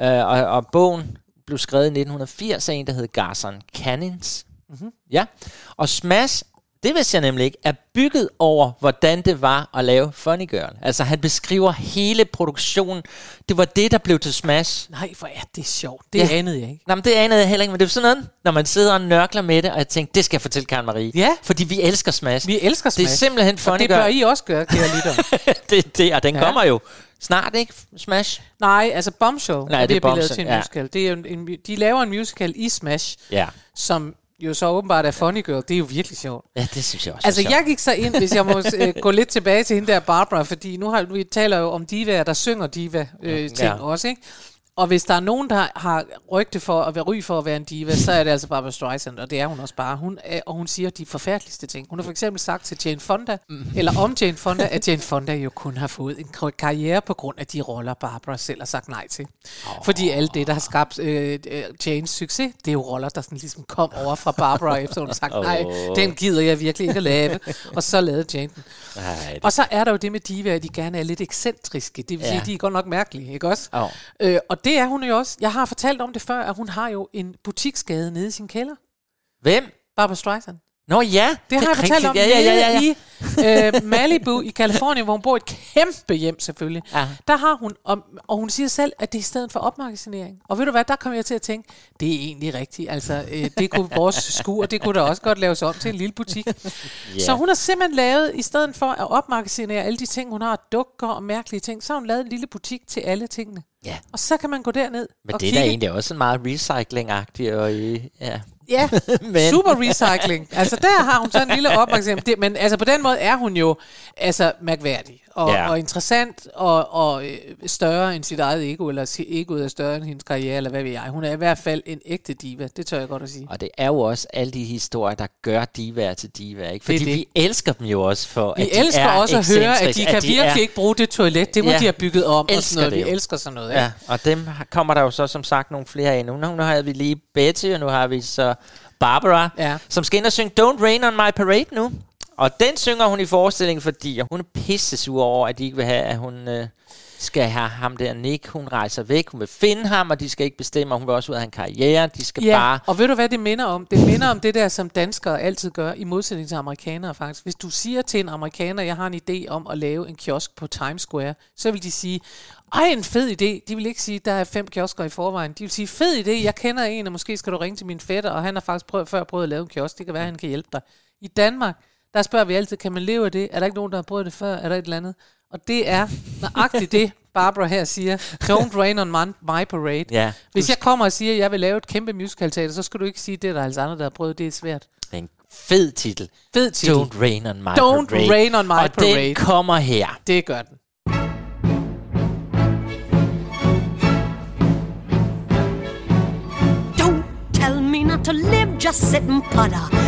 Øh, og, og bogen blev skrevet i 1980 af en, der hed Garson Cannins. Mm-hmm. Ja. Og Smash, det vidste jeg nemlig ikke, er bygget over, hvordan det var at lave Funny Girl. Altså, han beskriver hele produktionen. Det var det, der blev til Smash. Nej, hvor er det sjovt. Det Ja. anede jeg ikke. Nå, men det anede jeg heller ikke, men det er sådan noget, når man sidder og nørkler med det, og jeg tænkte, det skal jeg fortælle Karen Marie. Ja. Fordi vi elsker Smash. Vi elsker det er Smash. simpelthen Og Funny det bør Girl. I også gøre, kære lytter. det det, og den ja. kommer jo snart, ikke? Smash. Nej, altså Bombshell Nej, er det er Bombshell, til en ja. musical. Det er jo en, de laver en musical i Smash, Ja. som jo så åbenbart er Funny Girl. Det er jo virkelig sjovt. Ja, det synes jeg også Altså, jeg gik så ind, hvis jeg må øh, gå lidt tilbage til hende der Barbara, fordi nu har vi taler jo om divaer, der synger diva-ting øh, ting Ja. også, ikke? Og hvis der er nogen, der har rygte for at være ry for at være en diva, så er det altså Barbara Streisand, og det er hun også bare. Hun er, og hun siger de forfærdeligste ting. Hun har for eksempel sagt til Jane Fonda, mm. eller om Jane Fonda, at Jane Fonda jo kun har fået en kar- karriere på grund af de roller, Barbara selv har sagt nej til. Oh. Fordi alt det, der har skabt øh, øh, Janes succes, det er jo roller, der sådan ligesom kom over fra Barbara, efter hun har sagt, nej, Åh. den gider jeg virkelig ikke at lave. Og så lavede Jane den. Ej, det, Og så er der jo det med diva, at de gerne er lidt ekscentriske. Det vil sige, Ja. de er godt nok mærkelige, ikke også? Åh. Øh, og det er hun jo også. Jeg har fortalt om det før, at hun har jo en butiksgade nede i sin kælder. Hvem? Barbara Streisand. Nå ja, Det, har jeg er fortalt om ja, ja, ja, ja. i øh, Malibu i Kalifornien, hvor hun bor i et kæmpe hjem selvfølgelig. Ja. Der har hun, og, og hun siger selv, at det er i stedet for opmagasinering. Og ved du hvad, der kom jeg til at tænke, det er egentlig rigtigt. Altså, øh, det kunne vores skur, det kunne da også godt laves om til en lille butik. Ja. Så hun har simpelthen lavet, i stedet for at opmagasinere alle de ting, hun har, dukker og mærkelige ting, så har hun lavet en lille butik til alle tingene. Ja. Og så kan man gå derned Men og det er kigge. da egentlig også sådan meget recycling-agtigt. Og, ja. Ja, Men- super recycling. Altså der har hun så en lille opmærksomhed. Men altså på den måde er hun jo altså mærkværdig og, Ja. og interessant og, og øh, større end sit eget ego, eller egoet er større end hendes karriere, eller hvad ved jeg. Hun er i hvert fald en ægte diva, det tør jeg godt at sige. Og det er jo også alle de historier, der gør divaer til divaer. Ikke? Fordi Det det. vi elsker dem jo også for, Vi at de elsker er også at høre, at de kan virkelig er, ikke bruge det toilet. Det må Ja. de have bygget om. Og Elsker sådan noget. Vi elsker sådan noget. Ikke? Ja, og dem kommer der jo så som sagt nogle flere af nu. Nu, nu har vi lige Betty, og nu har vi så Barbara, Ja. som skal ind og synge Don't Rain on My Parade nu. Og den synger hun i forestillingen, fordi hun er pisse sur over, at de ikke vil have, at hun øh, skal have ham der Nick. Hun rejser væk, hun vil finde ham, og de skal ikke bestemme, og hun vil også ud af en karriere. De skal Ja, bare... og ved du hvad det minder om? Det minder om det der, som danskere altid gør, i modsætning til amerikanere faktisk. Hvis du siger til en amerikaner, jeg har en idé om at lave en kiosk på Times Square, så vil de sige, ej, en fed idé. De vil ikke sige, der er fem kiosker i forvejen. De vil sige, fed idé, jeg kender en, og måske skal du ringe til min fætter, og han har faktisk prøvet, før prøvet at lave en kiosk. Det kan være, han kan hjælpe dig. I Danmark, der spørger vi altid, kan man leve af det? Er der ikke nogen, der har prøvet det før? Er der et eller andet? Og det er nøjagtigt det, Barbara her siger. Don't rain on my, my parade. Ja, Hvis jeg kommer og siger, at jeg vil lave et kæmpe musical teater, så skal du ikke sige, at det er der altså andre, der har prøvet. Det er svært. Det er en fed titel. Fed titel. Don't Rain on My Don't Parade. Rain on My og Parade. den kommer her. Det gør den. Don't tell me not to live, just sit and putter.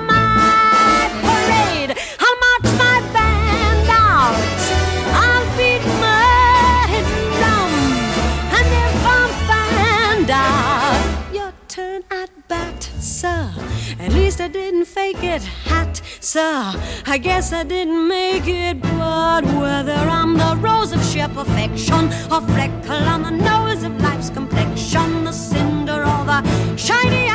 sir. At least I didn't fake it, hat, sir. I guess I didn't make it, but whether I'm the rose of sheer perfection or freckle on the nose of life's complexion, the cinder or the shiny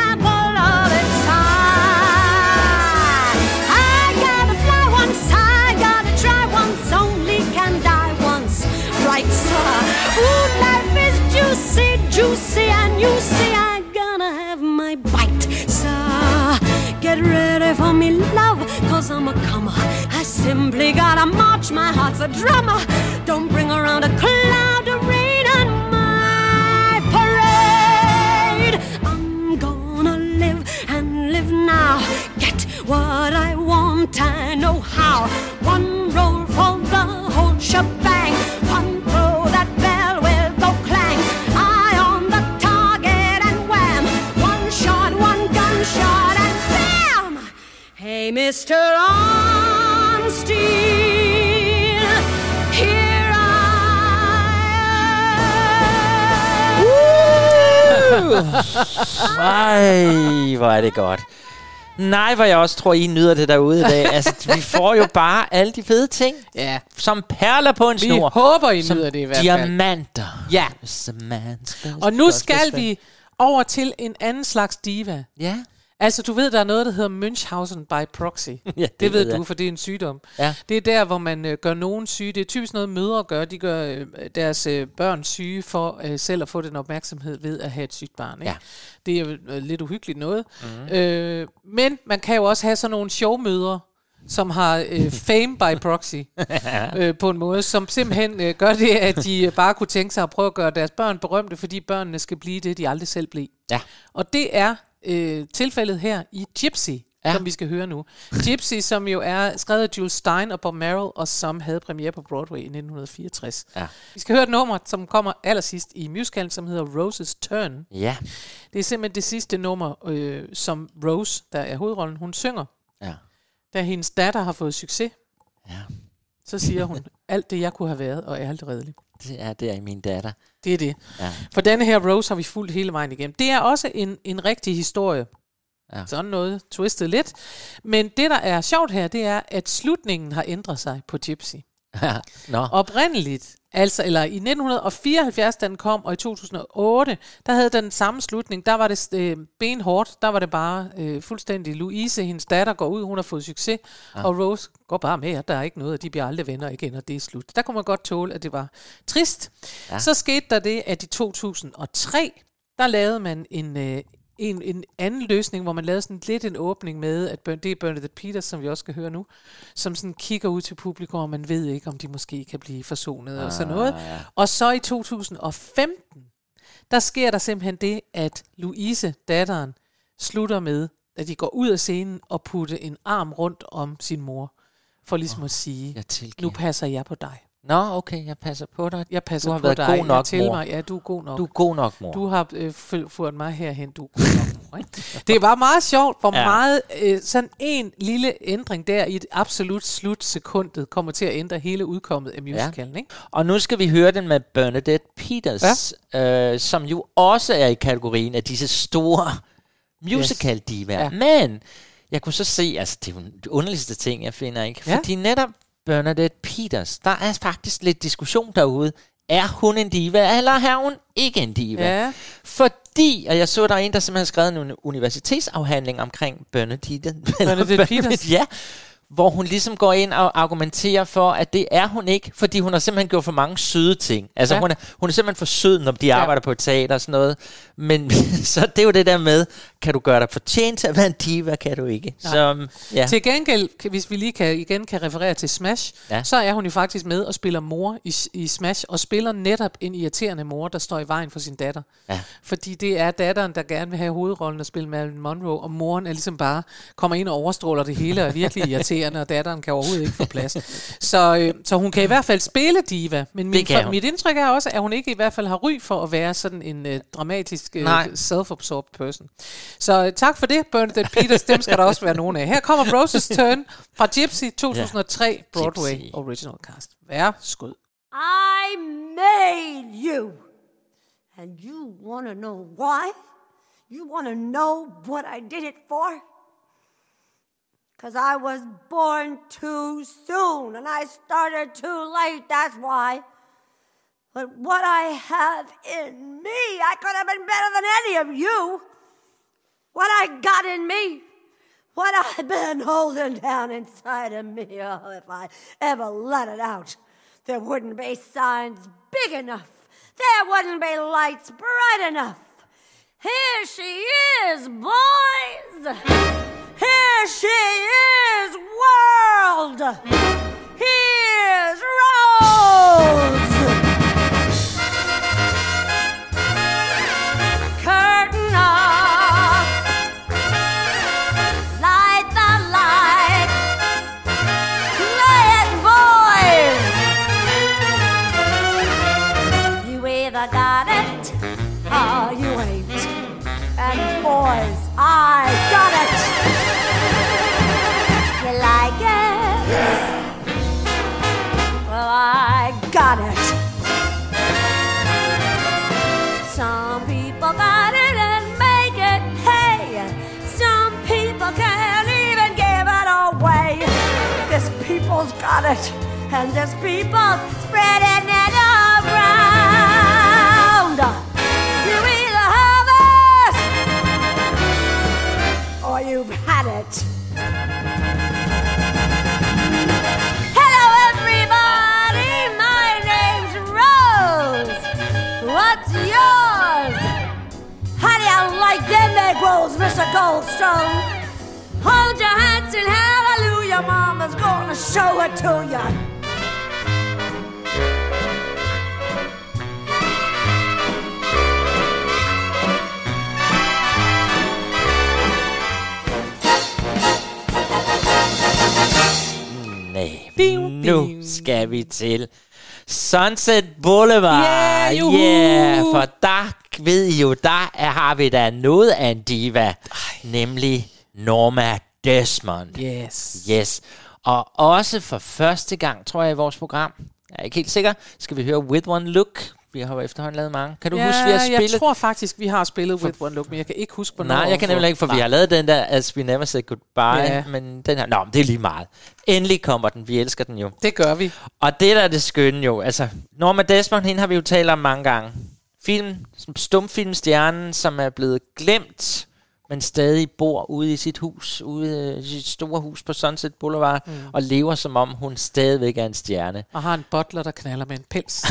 really gotta march. My heart's a drummer. Don't bring around a cloud of rain on my parade. I'm gonna live and live now. Get what I want, I know how. One roll for the whole shebang. One throw that bell will go clang. Eye on the target and wham. One shot, one gunshot, and bam! Hey, Mr. Arm. Ej, hvor er det godt. Nej, hvor jeg også tror, I nyder det derude i dag. Altså, vi får jo bare alle de fede ting. Ja. Som perler på en Vi snor. håber, I nyder det i hvert fald. diamanter. Ja. Diamanter. Og nu skal vi over til en anden slags diva. Ja. Altså, du ved, der er noget, der hedder Münchhausen by proxy. det det, det ved ved du, for det er en sygdom. Ja. Det er der, hvor man øh, gør nogen syge. Det er typisk noget, mødre gør. De gør øh, deres øh, børn syge for øh, selv at få den opmærksomhed ved at have et sygt barn. Ikke? Ja. Det er øh, lidt uhyggeligt noget. Mm-hmm. Øh, men man kan jo også have sådan nogle showmødre, som har øh, fame by proxy øh, på en måde, som simpelthen øh, gør det, at de øh, bare kunne tænke sig at prøve at gøre deres børn berømte, fordi børnene skal blive det, de aldrig selv blev. Ja. Og det er øh, tilfældet her i Gypsy, ja. som vi skal høre nu. Gypsy, som jo er skrevet af Jules Stein og Bob Merrill, og som havde premiere på Broadway i 1964. Ja. Vi skal høre et nummer, som kommer allersidst i musicalen, som hedder Rose's Turn. Ja. Det er simpelthen det sidste nummer, øh, som Rose, der er hovedrollen, hun synger. Ja. Da hendes datter har fået succes, Ja. så siger hun, alt det jeg kunne have været, og er alt redeligt. Det er der i min datter. Det er det. Ja. For denne her Rose har vi fulgt hele vejen igennem. Det er også en, en rigtig historie. Ja. Sådan noget twistet lidt. Men det, der er sjovt her, det er, at slutningen har ændret sig på Gypsy. Nå. Oprindeligt, altså, eller i 1974, da den kom, og i 2008, der havde den samme slutning. Der var det øh, benhårdt. Der var det bare øh, fuldstændig Louise, hendes datter, går ud, hun har fået succes, Ja. ja. og Rose går bare med, at der er ikke noget, og de bliver aldrig venner igen, og det er slut. Der kunne man godt tåle, at det var trist. Ja. Så skete der det, at i 2003, der lavede man en, øh, en, en anden løsning, hvor man lavede sådan lidt en åbning med, at det er Bernadette Peters, som vi også skal høre nu, som sådan kigger ud til publikum, og man ved ikke, om de måske kan blive forsonet og sådan noget. Ah, ja. Og så i 2015, der sker der simpelthen det, at Louise, datteren, slutter med, at de går ud af scenen og putte en arm rundt om sin mor, for ligesom at sige, nu passer jeg på dig. Nå, okay, jeg passer på dig. Jeg passer du har på været dig. god Jeg nok, til mor. mig. Ja, du er god nok. Du er god nok, mor. Du har øh, ført mig herhen, du er god nok, mor. Ikke? Det var meget sjovt, hvor Ja. ja. meget øh, sådan en lille ændring der i et absolut slutsekundet kommer til at ændre hele udkommet af musicalen. Ikke? Og nu skal vi høre den med Bernadette Peters, ja. øh, som jo også er i kategorien af disse store musical divaer. Ja. Men jeg kunne så se, altså det er jo de underligste ting, jeg finder ikke. Ja. Fordi netop Bernadette Peters, der er faktisk lidt diskussion derude. Er hun en diva, eller er hun ikke en diva? Ja. Fordi, og jeg så, der er en, der simpelthen har skrevet en universitetsafhandling omkring Bernadette, Bernadette Peters. ja, hvor hun ligesom går ind og argumenterer for, at det er hun ikke, fordi hun har simpelthen gjort for mange søde ting. Altså ja. Ja. hun, er, hun er simpelthen for sød, når de arbejder på et teater og sådan noget. Men så det er jo det der med, kan du gøre dig fortjent til at være en diva, kan du ikke. Nej. Så, ja. Til gengæld, hvis vi lige kan, igen kan referere til Smash, Ja. så er hun jo faktisk med og spiller mor i, i Smash, og spiller netop en irriterende mor, der står i vejen for sin datter. Ja. Fordi det er datteren, der gerne vil have hovedrollen og spille Marilyn Monroe, og moren er ligesom bare, kommer ind og overstråler det hele, og er virkelig irriterende, og datteren kan overhovedet ikke få plads. Så, øh, så hun kan i hvert fald spille diva, men min, for, mit indtryk er også, at hun ikke i hvert fald har ry for at være sådan en øh, dramatisk, øh, self-absorbed person. Så tak for det, Bernadette Peters. Dem skal der også være nogen af. Her kommer Rose's Turn fra Gypsy 2003 Broadway Gypsy. Original Cast. Værsgod. I made you. And you want to know why? You want to know what I did it for? Because I was born too soon and I started too late, that's why. But what I have in me, I could have been better than any of you. What I got in me, what I've been holding down inside of me, oh, if I ever let it out, there wouldn't be signs big enough. There wouldn't be lights bright enough. Here she is, boys. Here she is, world. Here's Rose. product. Some people got it and make it pay. Some people can't even give it away. This people's got it, and this people's them Negroes, Mr. Goldstone? Hold your hands in hallelujah, Mama's gonna show it to you. Nej, hmm, nu skal vi til Sunset Boulevard. Yeah, juhu! yeah, for der ved I jo, der er, har vi da noget af en diva, nemlig Norma Desmond. Yes. Yes. Og også for første gang, tror jeg, i vores program, jeg er ikke helt sikker, skal vi høre With One Look. Vi har jo efterhånden lavet mange. Kan du ja, huske, vi har jeg spillet? tror faktisk, vi har spillet With One Look, men jeg kan ikke huske, hvornår. Nej, jeg kan nemlig ikke, for Nej. vi har lavet den der As We Never Said Goodbye, Ja. men den her, nå, men det er lige meget. Endelig kommer den, vi elsker den jo. Det gør vi. Og det der er det skønne jo, altså, Norma Desmond, hende har vi jo talt om mange gange. Film, som stumfilmstjernen, som er blevet glemt, men stadig bor ude i sit hus, ude i sit store hus på Sunset Boulevard, mm. og lever som om hun stadigvæk er en stjerne. Og har en butler, der knaller med en pels.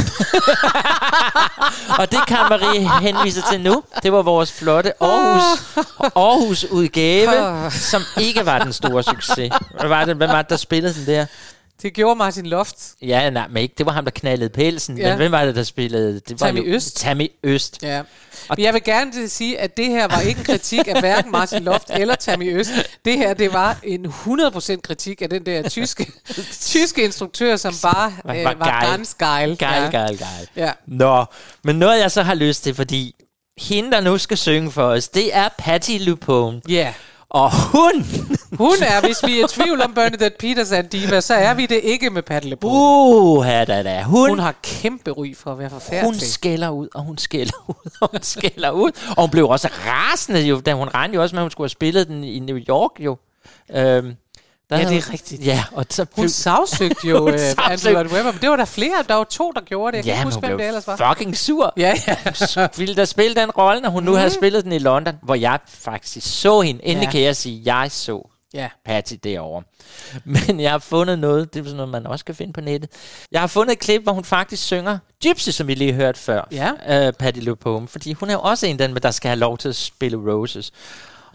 Og det kan Marie henvise til nu. Det var vores flotte Aarhus, Aarhus udgave, som ikke var den store succes. Hvad var det, hvem var det, der spillede den der? Det gjorde Martin Loft. Ja, nej, men ikke. Det var ham, der knaldede pelsen. Ja. Men hvem var det, der spillede? Det var Tammy jo Øst. Tammy Øst. Ja. Men jeg vil gerne sige, at det her var ikke en kritik af hverken Martin Loft eller Tammy Øst. Det her, det var en 100% kritik af den der tyske, tyske instruktør, som bare Var- øh, var var geil. ganz geil. Geil, ja. geil, geil. Ja. Nå, men noget jeg så har lyst til, fordi hende, der nu skal synge for os, det er Patty Lupone. Ja. Og hun, Hun er, hvis vi er i tvivl om Bernadette Peters er en diva, så er vi det ikke med Patte LeBeau. uh, da, da, hun, Hun har kæmpe ry for at være hun forfærdelig. skælder ud, og hun skælder ud, og hun skælder ud. Og hun blev også rasende, jo, da hun regnede jo også med, at hun skulle have spillet den i New York, jo. Øhm, der Ja, havde- det er rigtigt. Ja, og så Hun sagsøgte jo Hun sagsøgte- Andrew Lloyd Webber, men det var der flere, der var to, der gjorde det. Jeg kan Ja, ikke men huske, hvem det ellers var. fucking sur. Ja, ja. ville da spille den rolle, når hun nu havde spillet den i London, hvor jeg faktisk så hende. Endelig Ja. kan jeg sige, at jeg så ja. Patty derovre. Men jeg har fundet noget, det er sådan noget, man også kan finde på nettet. Jeg har fundet et klip, hvor hun faktisk synger Gypsy, som vi lige hørte før. Ja. Uh, Patty LuPone, fordi hun er jo også en dem, der skal have lov til at spille Roses.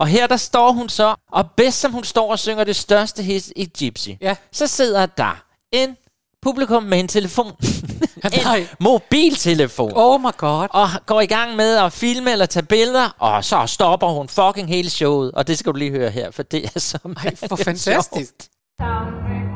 Og her der står hun så, og bedst som hun står og synger det største hit i Gypsy, Ja. så sidder der en publikum med en telefon. Nej. en mobiltelefon Oh my god. og går i gang med at filme eller tage billeder, og så stopper hun fucking hele showet. Og det skal du lige høre her, for det er så Ej, for fantastisk. Who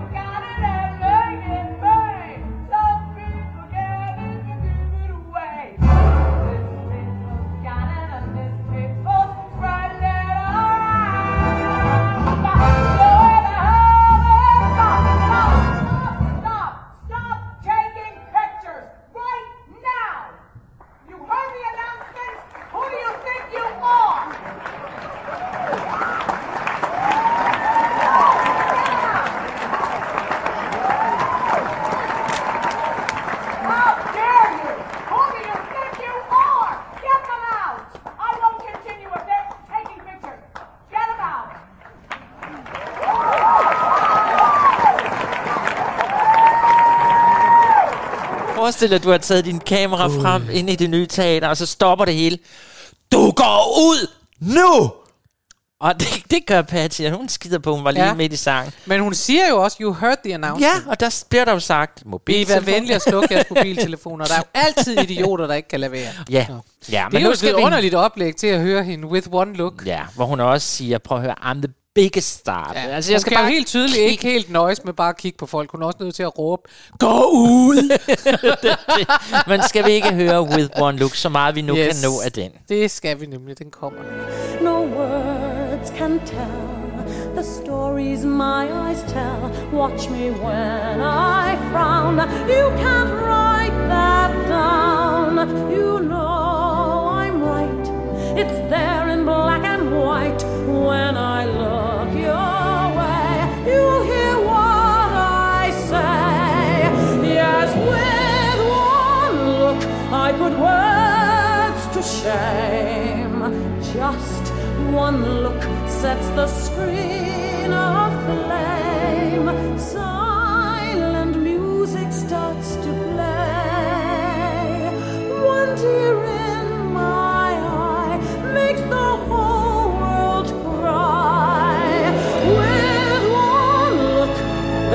Forestil dig, at du har taget din kamera frem ind i det nye teater, og så stopper det hele. Du går ud nu! Og det, det gør Patty, og hun skider på, hun var lige Ja. midt i sangen. Men hun siger jo også, you heard the announcement. Ja, og der bliver der jo sagt, Vil I mobiltelefon. venlige at slukke jeres mobiltelefoner? Der er jo altid idioter, der ikke kan lade være. Ja, ja Det er jo et vi... underligt oplæg til at høre hende with one look. Ja, hvor hun også siger, prøv at høre, I'm the biggest star. Ja, altså, jeg skal bare helt tydeligt kigge- ikke helt nøjes med bare at kigge på folk. Hun er også nødt til at råbe, gå ud! Men skal vi ikke høre With One Look, så meget vi nu Yes. kan nå af den? Det skal vi nemlig, den kommer. No words can tell the stories my eyes tell. Watch me when I frown. You can't write that down. You know I'm right. It's there in black and white when I look your way. You'll hear what I say. Yes, with one look, I put words to shame. Just one look sets the screen aflame. Silent music starts to play. One tear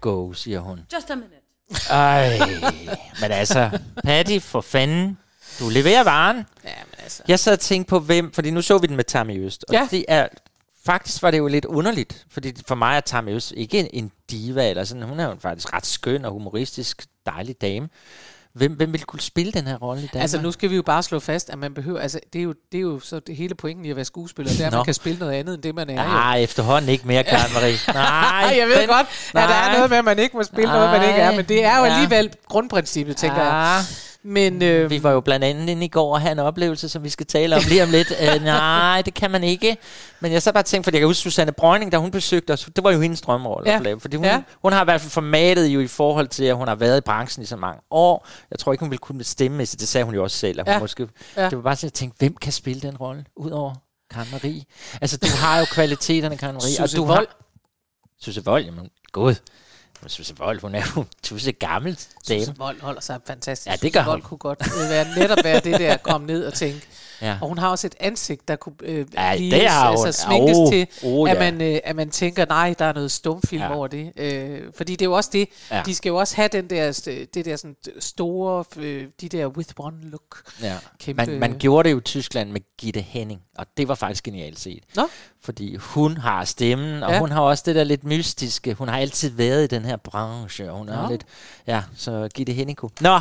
go, siger hun. Just a minute. Ej, men altså, Patty, for fanden, du leverer varen. Ja, men altså. Jeg sad og tænkte på, hvem, fordi nu så vi den med Tammy Øst, og Ja. det er, faktisk var det jo lidt underligt, fordi for mig er Tammy Øst ikke en, en diva, eller sådan, hun er jo faktisk ret skøn og humoristisk, dejlig dame. Hvem, hvem ville kunne spille den her rolle i Danmark? Altså nu skal vi jo bare slå fast, at man behøver, altså det er jo, det er jo så det hele pointen i at være skuespiller, det er, at man kan spille noget andet, end det man er. jo. Nej, efterhånden ikke mere, Karen Marie. Nej, jeg ved den- godt, at der er nej. noget med, at man ikke må spille noget, man ikke er, men det er jo Ja. alligevel grundprincippet, tænker jeg. Men øh, Vi var jo blandt andet inde i går og havde en oplevelse, som vi skal tale om lige om lidt. Uh, nej, det kan man ikke. Men jeg så bare tænkte, fordi jeg kan huske Susanne Brøgning, da hun besøgte os, det var jo hendes drømmerolle Ja. Fordi hun, Ja. hun har i hvert fald formatet jo i forhold til, at hun har været i branchen i så mange år. Jeg tror ikke, hun ville kunne stemme, det sagde hun jo også selv. At hun Ja. måske, Ja. Det var bare sådan, at jeg tænkte, hvem kan spille den rolle, udover Karen Marie? Altså, du har jo kvaliteterne, Karen Marie. Susse du Wold. Har, Susse Vold, jamen, god. Susse Vold, hun er jo tusse gammel dame. Susse Vold holder sig fantastisk. Ja, det gør Susse Vold hun. kunne godt øh, være, netop være det der, komme ned og tænke. Ja. Og hun har også et ansigt, der kunne øh, Ja, lige det hun. altså, sminkes Oh, til, oh, at, ja. man, øh, at man tænker, nej, der er noget stumfilm Ja. over det. Øh, fordi det er jo også det, Ja. de skal jo også have den der, st- det der sådan store, øh, de der with one look. Ja. Kæmpe- Man, man gjorde det jo i Tyskland med Gitte Henning, og det var faktisk genialt set. Nå. Fordi hun har stemmen, og Ja. hun har også det der lidt mystiske. Hun har altid været i den her branche, og hun er Nå. lidt... Ja, så Gitte Henning kunne... Nå,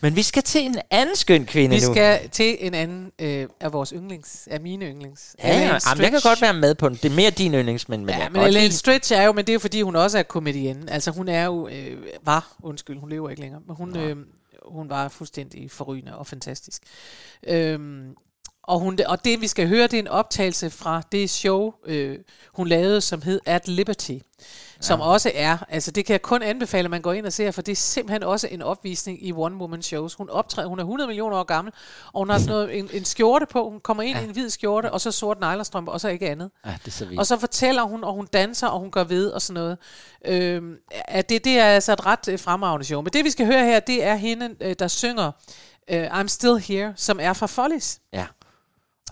men vi skal til en anden skøn kvinde Vi nu. skal til en anden øh, af vores yndlings, af mine yndlings. Ja, ja, jamen, jeg kan godt være med på den. Det er mere din yndlings, men, men Ja, men Elaine lide- Stritch er jo, men det er jo fordi, hun også er komedienne. Altså hun er jo, øh, var, undskyld, hun lever ikke længere, men hun, øh, hun var fuldstændig forrygende og fantastisk. Øhm, og, hun, og det vi skal høre, det er en optagelse fra det show, øh, hun lavede, som hed At Liberty. Som også er, altså det kan jeg kun anbefale, at man går ind og ser, for det er simpelthen også en opvisning i one-woman shows. Hun optræder, hun er 100 millioner år gammel, og hun har sådan noget, en, en skjorte på. Hun kommer ind ja. i en hvid skjorte, og så sort nejlerstrømpe, og så ikke andet. Ja, det er så vildt. Og så fortæller hun, og hun danser, og hun gør ved, og sådan noget. Øhm, at det, det er altså et ret øh, fremragende show. Men det, vi skal høre her, det er hende, øh, der synger øh, I'm Still Here, som er fra Follies, Ja.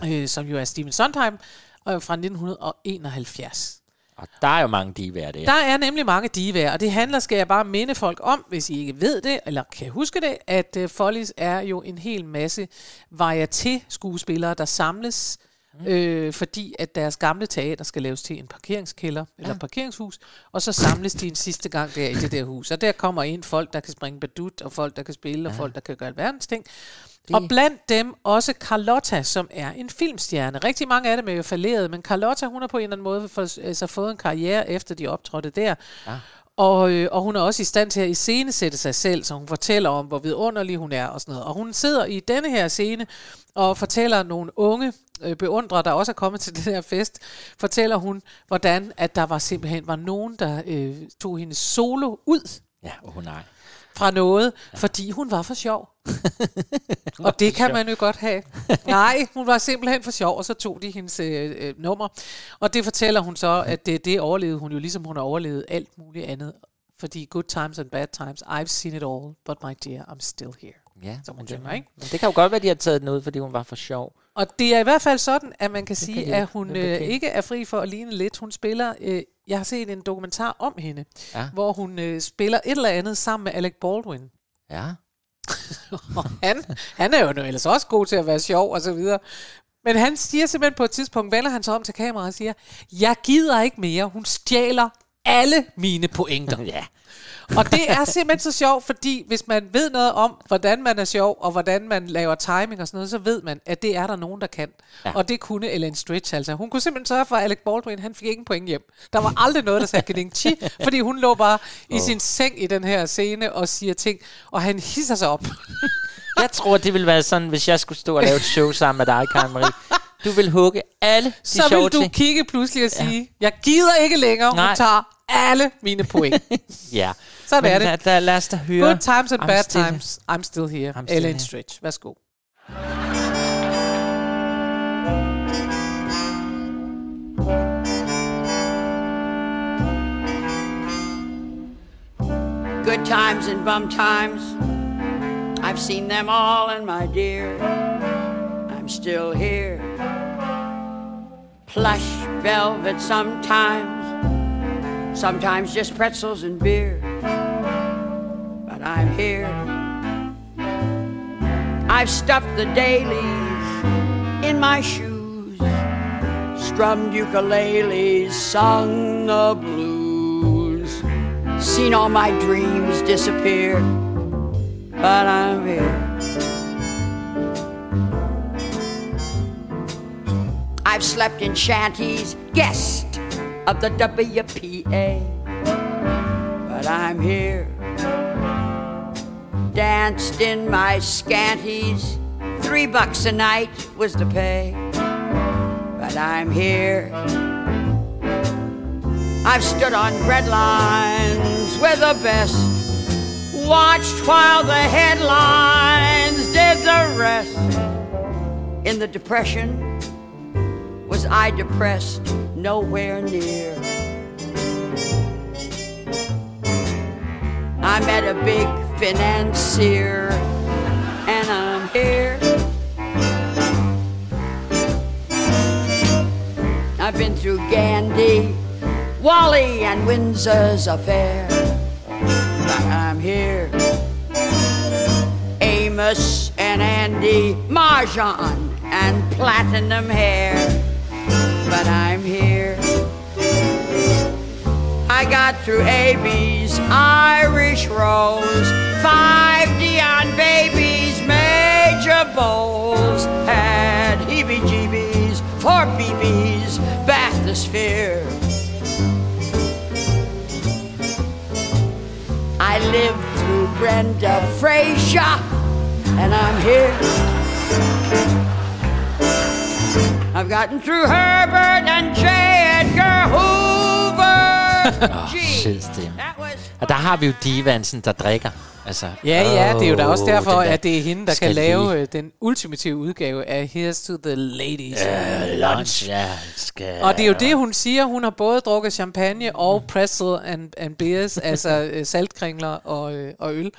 øh, som jo er Stephen Sondheim, og fra 1971. Og der er jo mange divaer der. Der er nemlig mange divaer, og det handler, skal jeg bare minde folk om, hvis I ikke ved det, eller kan huske det, at uh, Follies er jo en hel masse varieté-skuespillere, der samles, mm. øh, fordi at deres gamle teater skal laves til en parkeringskælder eller parkeringshus, og så samles de en sidste gang der i det der hus. Og der kommer ind folk, der kan springe badut, og folk, der kan spille, og folk, der kan gøre alverdens ting. Og blandt dem også Carlotta, som er en filmstjerne. Rigtig mange af dem er jo falderet, men Carlotta, hun har på en eller anden måde for, altså, fået en karriere, efter de optrådte der. Ja. Og, øh, og hun er også i stand til at iscenesætte sig selv, så hun fortæller om, hvor vidunderlig hun er og sådan noget. Og hun sidder i denne her scene og fortæller nogle unge øh, beundrere, der også er kommet til den her fest, fortæller hun, hvordan at der var simpelthen var nogen, der øh, tog hendes solo ud Ja, åh oh, nej. fra noget, ja. fordi hun var for sjov. og det kan man jo godt have. Nej, hun var simpelthen for sjov, og så tog de hendes øh, øh, nummer. Og det fortæller hun så, at det, det overlevede hun jo, ligesom hun har overlevet alt muligt andet. Fordi good times and bad times, I've seen it all, but my dear, I'm still here. Ja, Som hun men synger, det, ikke? men det kan jo godt være, de har taget den ud, fordi hun var for sjov. Og det er i hvert fald sådan, at man kan sige, kan at hun øh, ikke er fri for at ligne lidt. Hun spiller, øh, jeg har set en dokumentar om hende, Ja. hvor hun øh, spiller et eller andet sammen med Alec Baldwin. Ja. Og han, han er jo nu ellers også god til at være sjov og så videre. Men han siger simpelthen på et tidspunkt, vender han sig om til kameraet og siger, jeg gider ikke mere, hun stjæler alle mine pointer. ja. Og det er simpelthen så sjovt, fordi hvis man ved noget om, hvordan man er sjov, og hvordan man laver timing og sådan noget, så ved man, at det er der nogen, der kan. Ja. Og det kunne Ellen Stritch altså. Hun kunne simpelthen sørge for, at Alec Baldwin, han fik ingen point hjem. Der var aldrig noget, der sagde geding chi, fordi hun lå bare i Åh. sin seng i den her scene og siger ting, og han hisser sig op. Jeg tror, det ville være sådan, hvis jeg skulle stå og lave et show sammen med dig, Karen Marie. Du vil hugge alle de så vil du ting. kigge pludselig og sige, ja. jeg gider ikke længere, Nej. hun tager alle mine point. Ja. Sådan Men er det. Lad, lad, lad os da høre. Good times and I'm bad still- times. I'm still here. I'm still Ellen here. Stritch. Værsgo. Good times and bum times, I've seen them all, and my dear, I'm still here. Plush velvet sometimes, sometimes just pretzels and beer, but I'm here. I've stuffed the dailies in my shoes, strummed ukuleles, sung the blues, seen all my dreams disappear, but I'm here. I've slept in shanties, guest of the WPA, but I'm here. Danced in my scanties, three bucks a night was the pay, but I'm here. I've stood on bread lines with the best, watched while the headlines did the rest. In the Depression, was I depressed? Nowhere near. I met a big financier, and I'm here. I've been through Gandhi, Wally, and Windsor's affair, but I'm here. Amos and Andy, Marjan and platinum hair, but I'm here. I got through AB's Irish Rose, five Dion babies, major bowls, had heebie jeebies, four BBs, bathysphere. I lived through Brenda Frazier, and I'm here. I've gotten through Herbert and J. Edgar Hoover. Åh, sød stemme. Og der har vi jo divansen, der drikker. Altså, Ja, ja, det er jo da også derfor, der at det er hende, der kan lave lige- øh, den ultimative udgave af Here's to the Ladies and lunch, ja, skal... Og det er jo det, hun siger. Hun har både drukket champagne og pretzel and, and beers, altså øh, saltkringler og, øh, og øl.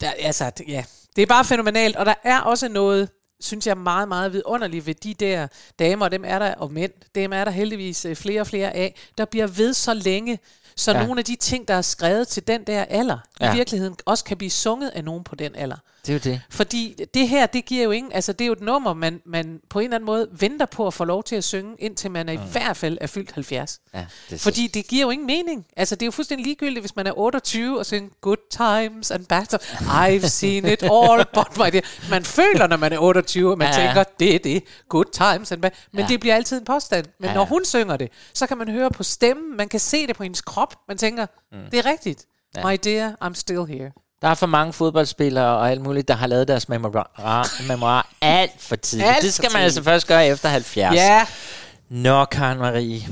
Der, altså, ja, det er bare fænomenalt. Og der er også noget, synes jeg, meget, meget vidunderligt ved de der damer, og dem er der, og mænd, dem er der heldigvis flere og flere af, der bliver ved så længe, så Ja. nogle af de ting, der er skrevet til den der alder. Ja. i virkeligheden også kan blive sunget af nogen på den alder. Det er jo det. Fordi det her, det giver jo ingen, altså det er jo et nummer, man, man på en eller anden måde venter på at få lov til at synge, indtil man er i hvert fald er fyldt 70. Ja, det Fordi det giver jo ingen mening. Altså det er jo fuldstændig ligegyldigt, hvis man er 28 og synger Good times and bad times. I've seen it all, but my dear. Man føler, når man er 28, 25, og man Ja, ja. tænker, det er det, good times. And bad. Men Ja. det bliver altid en påstand. Men Ja, ja, når hun synger det, så kan man høre på stemmen, man kan se det på hendes krop, man tænker, mm. det er rigtigt. Ja. My dear, I'm still here. Der er for mange fodboldspillere og alt muligt, der har lavet deres memoir, alt for tidligt. Alt det skal man altså først gøre efter 70. Ja, Nå, Karen Marie.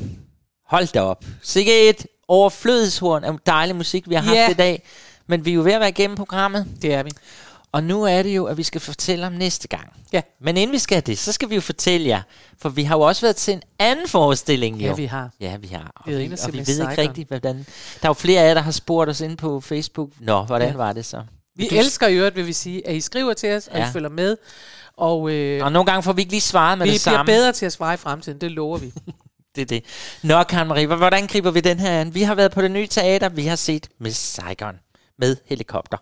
Hold da op. Sikke et overflødighorn af dejlig musik, vi har haft Ja. i dag. Men vi er jo ved at være igennem programmet. det er vi. Og nu er det jo, at vi skal fortælle om næste gang. Ja. Men inden vi skal det, så skal vi jo fortælle jer. For vi har jo også været til en anden forestilling, jo. Ja, vi har. Ja, vi har. Og Vi vi, og vi ved ikke rigtigt, hvordan... Der er jo flere af jer, der har spurgt os ind på Facebook. Nå, hvordan Ja. var det så? Vi Du- elsker i øvrigt, vil vi sige, at I skriver til os, og Ja. I følger med. Og øh, Og nogle gange får vi ikke lige svaret med vi det bliver samme. bedre til at svare i fremtiden, det lover vi. Det er det. Nå, Karen Marie, hvor- hvordan griber vi den her an? Vi har været på det nye teater. Vi har set Miss Saigon med helikopter.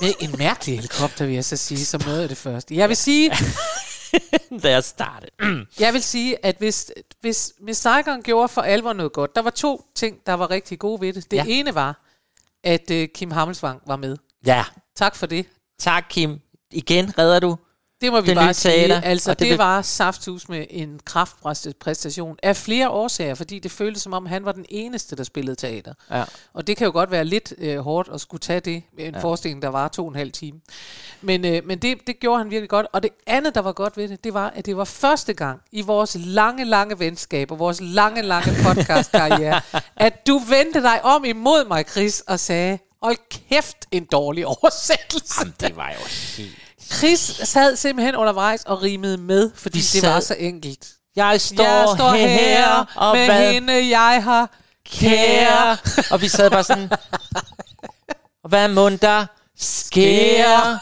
Med en mærkelig helikopter, vil jeg så sige, som noget af det første. Jeg vil sige, da jeg startede. jeg vil sige at hvis, hvis Miss Saigon gjorde for alvor noget godt, der var to ting, der var rigtig gode ved det. Det ja. ene var, at uh, Kim Hammelsvang var med. Ja, Tak for det. tak Kim. Igen redder du. Det må vi Det bare nye teater, sige. Altså, det det, vil- var safthus med en kraftpræstation af flere årsager, fordi det føltes som om, han var den eneste, der spillede teater. Ja. Og det kan jo godt være lidt øh, hårdt at skulle tage det med en Ja. ja. forestilling, der var to og en halv time. Men, øh, men det, det gjorde han virkelig godt. Og det andet, der var godt ved det, det var, at det var første gang i vores lange, lange venskab og vores lange, lange podcastkarriere, at du vendte dig om imod mig, Chris, og sagde, hold kæft, en dårlig oversættelse. Jamen, det var jo helt... Chris sad simpelthen undervejs og rimede med, fordi Vi det sad- var så enkelt. Jeg står, jeg står her, her og med hvad hende, jeg har kære. Og vi sad bare sådan... Og hvad mund der sker?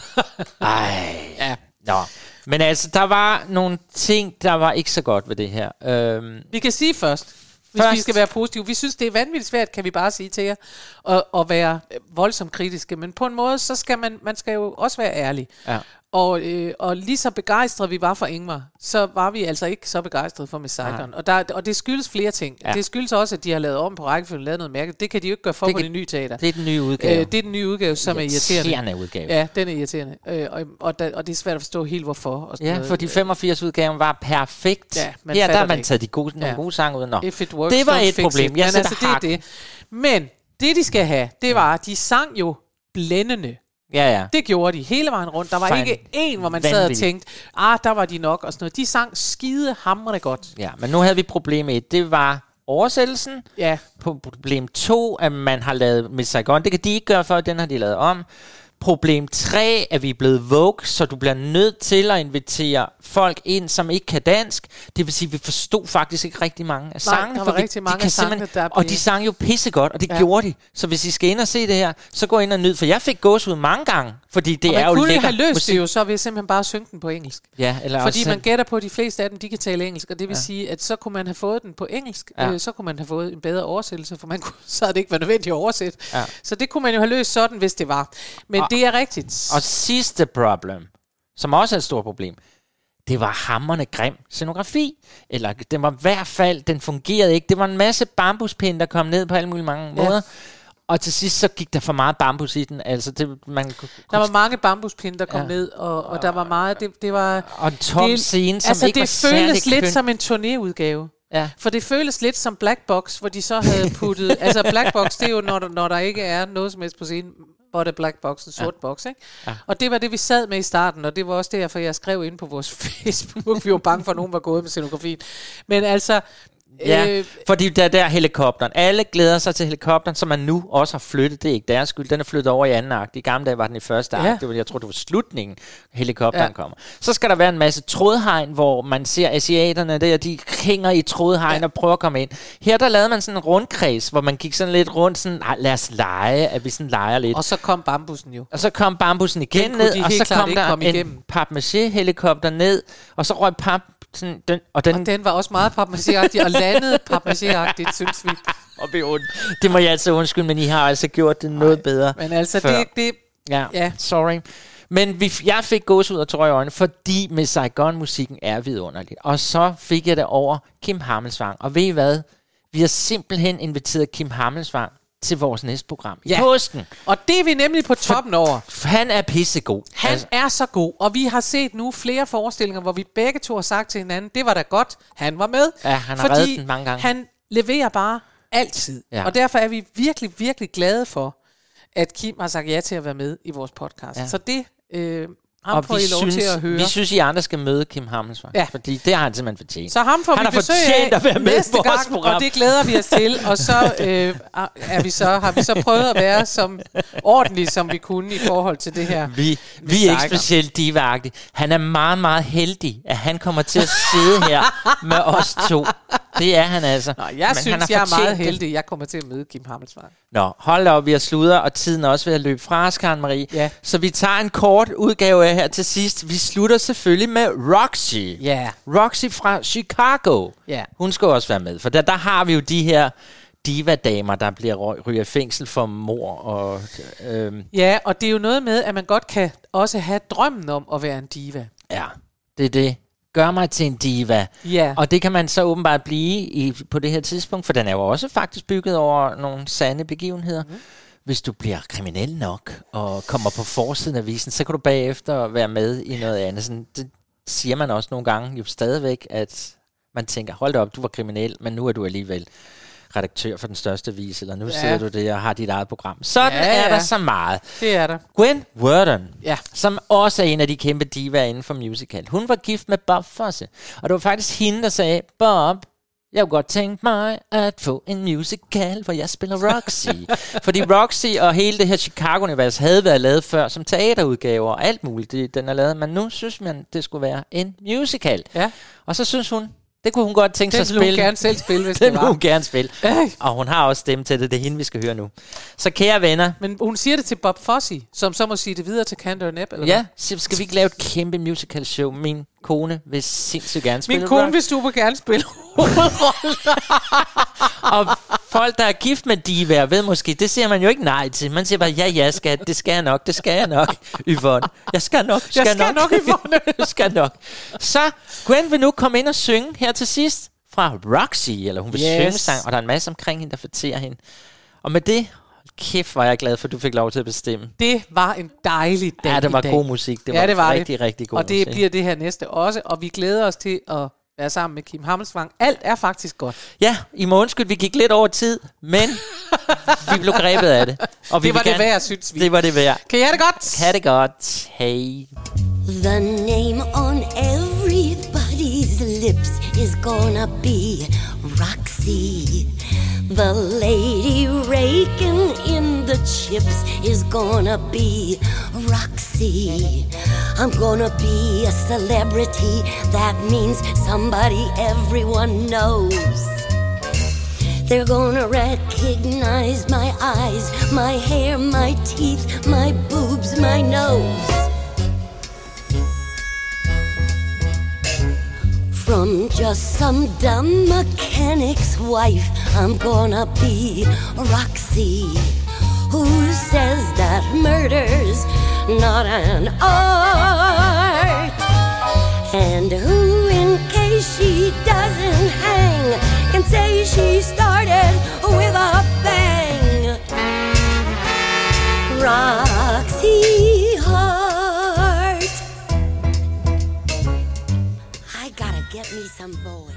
Ej. Ja. Nå. Men altså, der var nogle ting, der var ikke så godt ved det her. Øhm, Vi kan sige først, hvis Først. vi skal være positive. Vi synes, det er vanvittigt svært, kan vi bare sige til jer, at, at være voldsomt kritiske. Men på en måde, så skal man, man skal jo også være ærlig. ja. Og, øh, og lige så begejstrede vi var for Ingmar, så var vi altså ikke så begejstrede for Saigon. Og, der, og det skyldes flere ting. Ja. Det skyldes også, at de har lavet om på rækkefølgen, lavet noget mærkeligt. Det kan de jo ikke gøre for Det på kan- det nye teater. Det er den nye udgave. Øh, det er den nye udgave, som er irriterende. Irriterende udgave. Ja, den er irriterende. Øh, og, og, der, og det er svært at forstå helt hvorfor. Og Ja, noget. for de 85 udgaven var perfekt. Ja, man Her der har man taget de gode, nogle Ja. gode sange ud. Nå. If it works, det var et problem. It. Jeg Men altså, det er det. Men det, de skal have, det var, at de sang jo blændende. Ja, ja. Det gjorde de hele vejen rundt. Der var Fan- ikke en, hvor man sad og vanvittigt. tænkte, ah, der var de nok og sådan noget. De sang skide hamrende godt. Ja, men nu havde vi problem et. Det var oversættelsen. Ja, På problem 2, at man har lavet Miss Saigon. Det kan de ikke gøre for, den har de lavet om. Problem 3, at vi er blevet woke, så du bliver nødt til at invitere folk ind, som ikke kan dansk. Det vil sige, at vi forstod faktisk ikke rigtig mange af sangene. der for var vi- rigtig de mange kan af sangene, der Og de sang jo pissegodt, og det ja. Gjorde de. Så hvis I skal ind og se det her, så gå ind og nyd, for jeg fik gåsehud mange gange, fordi det og er man jo kunne lækker have løst musik. det jo så ved simpelthen bare synge den på engelsk. Ja, eller Fordi også, man gætter på, at de fleste af dem, de kan tale engelsk, og det vil Ja. sige, at så kunne man have fået den på engelsk, Ja. øh, så kunne man have fået en bedre oversættelse, for man kunne, så havde det ikke været nødvendigt at oversætte. Ja. Så det kunne man jo have løst sådan, hvis det var. Men det er rigtigt. Og sidste problem, som også er et stort problem, det var hammerne grim scenografi. Eller det var i hvert fald, den fungerede ikke. Det var en masse bambuspinde, der kom ned på alle mulige mange Ja. måder. Og til sidst så gik der for meget bambus i den. Altså det, man kunne, Der var mange bambuspinde, der kom Ja. ja. ned, og, og der var meget, det, det var... og en tom det, scene, som altså, ikke det var føles lidt køn. som en turnéudgave. Ja. For det føles lidt som Black Box, hvor de så havde puttet... altså Black Box, det er jo, når der, når der ikke er noget som helst på scenen, er Black Box, en sort ja. box, ikke? Ja. Og det var det, vi sad med i starten, og det var også derfor, jeg skrev ind på vores Facebook. Vi var bange for, at nogen var gået med scenografien. Men altså... Ja, Øh, fordi der der helikopteren. Alle glæder sig til helikopteren, som man nu også har flyttet. Det er ikke deres skyld. Den er flyttet over i anden akt. I gamle dage var den i første akt. Ja. Det var, jeg tror, det var slutningen, helikopteren ja. Kommer. Så skal der være en masse trådhegn, hvor man ser asiaterne der, de hænger i trådhegn ja. og prøver at komme ind. Her der lavede man sådan en rundkreds, hvor man gik sådan lidt rundt, sådan, "Ej, lad os lege, at vi sådan leger lidt. og så kom bambussen jo. Og så kom bambussen igen Den ned, de og så kom der komme en papmaché-helikopter ned, og så røg pap, sådan, den, og den, Og den var også meget papmaché og landede papmaché synes vi. ondt. Det må jeg altså undskylde, men I har altså gjort det noget bedre. Men altså, før. det, det, Ja, Ja. sorry. Men vi, jeg fik gås ud og tårer i øjnene, fordi med Saigon-musikken er vidunderligt. Og så fik jeg det over Kim Hammelsvang. Og ved I hvad? Vi har simpelthen inviteret Kim Hammelsvang til vores næste program. I Ja. påsken. Og det er vi nemlig på toppen over. Han er pissegod. Han altså. er så god, og vi har set nu flere forestillinger, hvor vi begge to har sagt til hinanden, det var da godt, han var med. Ja, han har reddet den mange gange. han leverer bare altid. Ja. Og derfor er vi virkelig, virkelig glade for, at Kim har sagt ja til at være med i vores podcast. Ja. Så det øh, ham og får vi I lov synes, til at høre. vi synes, I andre skal møde Kim Hammelsvang. Ja. Fordi det har han simpelthen fortjent. Så ham får han vi besøg fortjent af at være med næste vores gang, program. og det glæder vi os til. Og så, øh, er vi så har vi så prøvet at være som ordentligt, som vi kunne i forhold til det her. Vi, vi er ikke specielt diva Han er meget, meget heldig, at han kommer til at sidde her med os to. Det er han altså. Nå, jeg Men han synes, har jeg er meget det. heldig, jeg kommer til at møde Kim Hammelsvang. Nå, hold da op, vi har sludret, og tiden er også ved at løbe fra os, Karen Marie. Ja. Så vi tager en kort udgave af her til sidst. Vi slutter selvfølgelig med Roxy. Ja. Roxy fra Chicago. Ja. Hun skal også være med, for der, der har vi jo de her diva-damer, der bliver ryger fængsel for mor og... Øhm, Ja, og det er jo noget med, at man godt kan også have drømmen om at være en diva. ja, det er det. Gør mig til en diva. Ja. Og det kan man så åbenbart blive i, på det her tidspunkt, for den er jo også faktisk bygget over nogle sande begivenheder. Mm. Hvis du bliver kriminel nok og kommer på forsiden af avisen, så kan du bagefter være med i noget andet. Sådan, det siger man også nogle gange jo stadigvæk, at man tænker, hold da op, du var kriminel, men nu er du alligevel redaktør for den største avis, eller nu ja. Sidder du der og har dit eget program. Sådan Ja, er ja. der så meget. Det er der. Gwen Worden, Ja. som også er en af de kæmpe divaer inden for musical. Hun var gift med Bob Fosse, og det var faktisk hende, der sagde, Bob, jeg kunne godt tænke mig at få en musical, hvor jeg spiller Roxy. Fordi Roxy og hele det her Chicago-univers havde været lavet før som teaterudgaver og alt muligt. Det, den er lavet, men nu synes man, det skulle være en musical. Ja. Og så synes hun, det kunne hun godt tænke Den sig at hun spille. gerne selv spille, hvis Den det var. hun gerne spille. Øh. Og hun har også stemme til det. Det er hende, vi skal høre nu. Så kære venner, Men hun siger det til Bob Fosse, som så må sige det videre til Cantor Nep, eller Ja, så skal vi ikke lave et kæmpe musical show? Min kone vil sindssygt gerne spille Min kone rock. vil super gerne spille Og folk, der er gift med divaer, ved måske, det siger man jo ikke nej til. Man siger bare, ja, ja, skat, det skal jeg nok, det skal jeg nok, Yvonne. Jeg skal nok, skal, Jeg skal nok, Yvonne. jeg skal nok. Så Gwen vil nu komme ind og synge her til sidst fra Roxy, eller hun vil Yes. synge sang, og der er en masse omkring hende, der fortærer hende. Og med det, kæft, var jeg glad for, at du fik lov til at bestemme. Det var en dejlig dag Ja, det i var dag. god musik. Det ja, var det var rigtig, det. rigtig god Og det musik. bliver det her næste også, og vi glæder os til at være sammen med Kim Hammelsvang. Alt er faktisk godt. Ja, I må undskylde, vi gik lidt over tid, men vi blev grebet af det. Og vi Det var det værd, synes vi. Det var det værd. Kan I have det godt? Ha' det godt. Hej. The name on everybody's lips is gonna be Roxy. The lady raking in the chips is gonna be Roxy. I'm gonna be a celebrity. That means somebody everyone knows. They're gonna recognize my eyes, my hair, my teeth, my boobs, my nose. From just some dumb mechanic's wife, I'm gonna be Roxy. Who says that murder's not an art? And who, in case she doesn't hang, can say she started with a bang? Roxy some boy.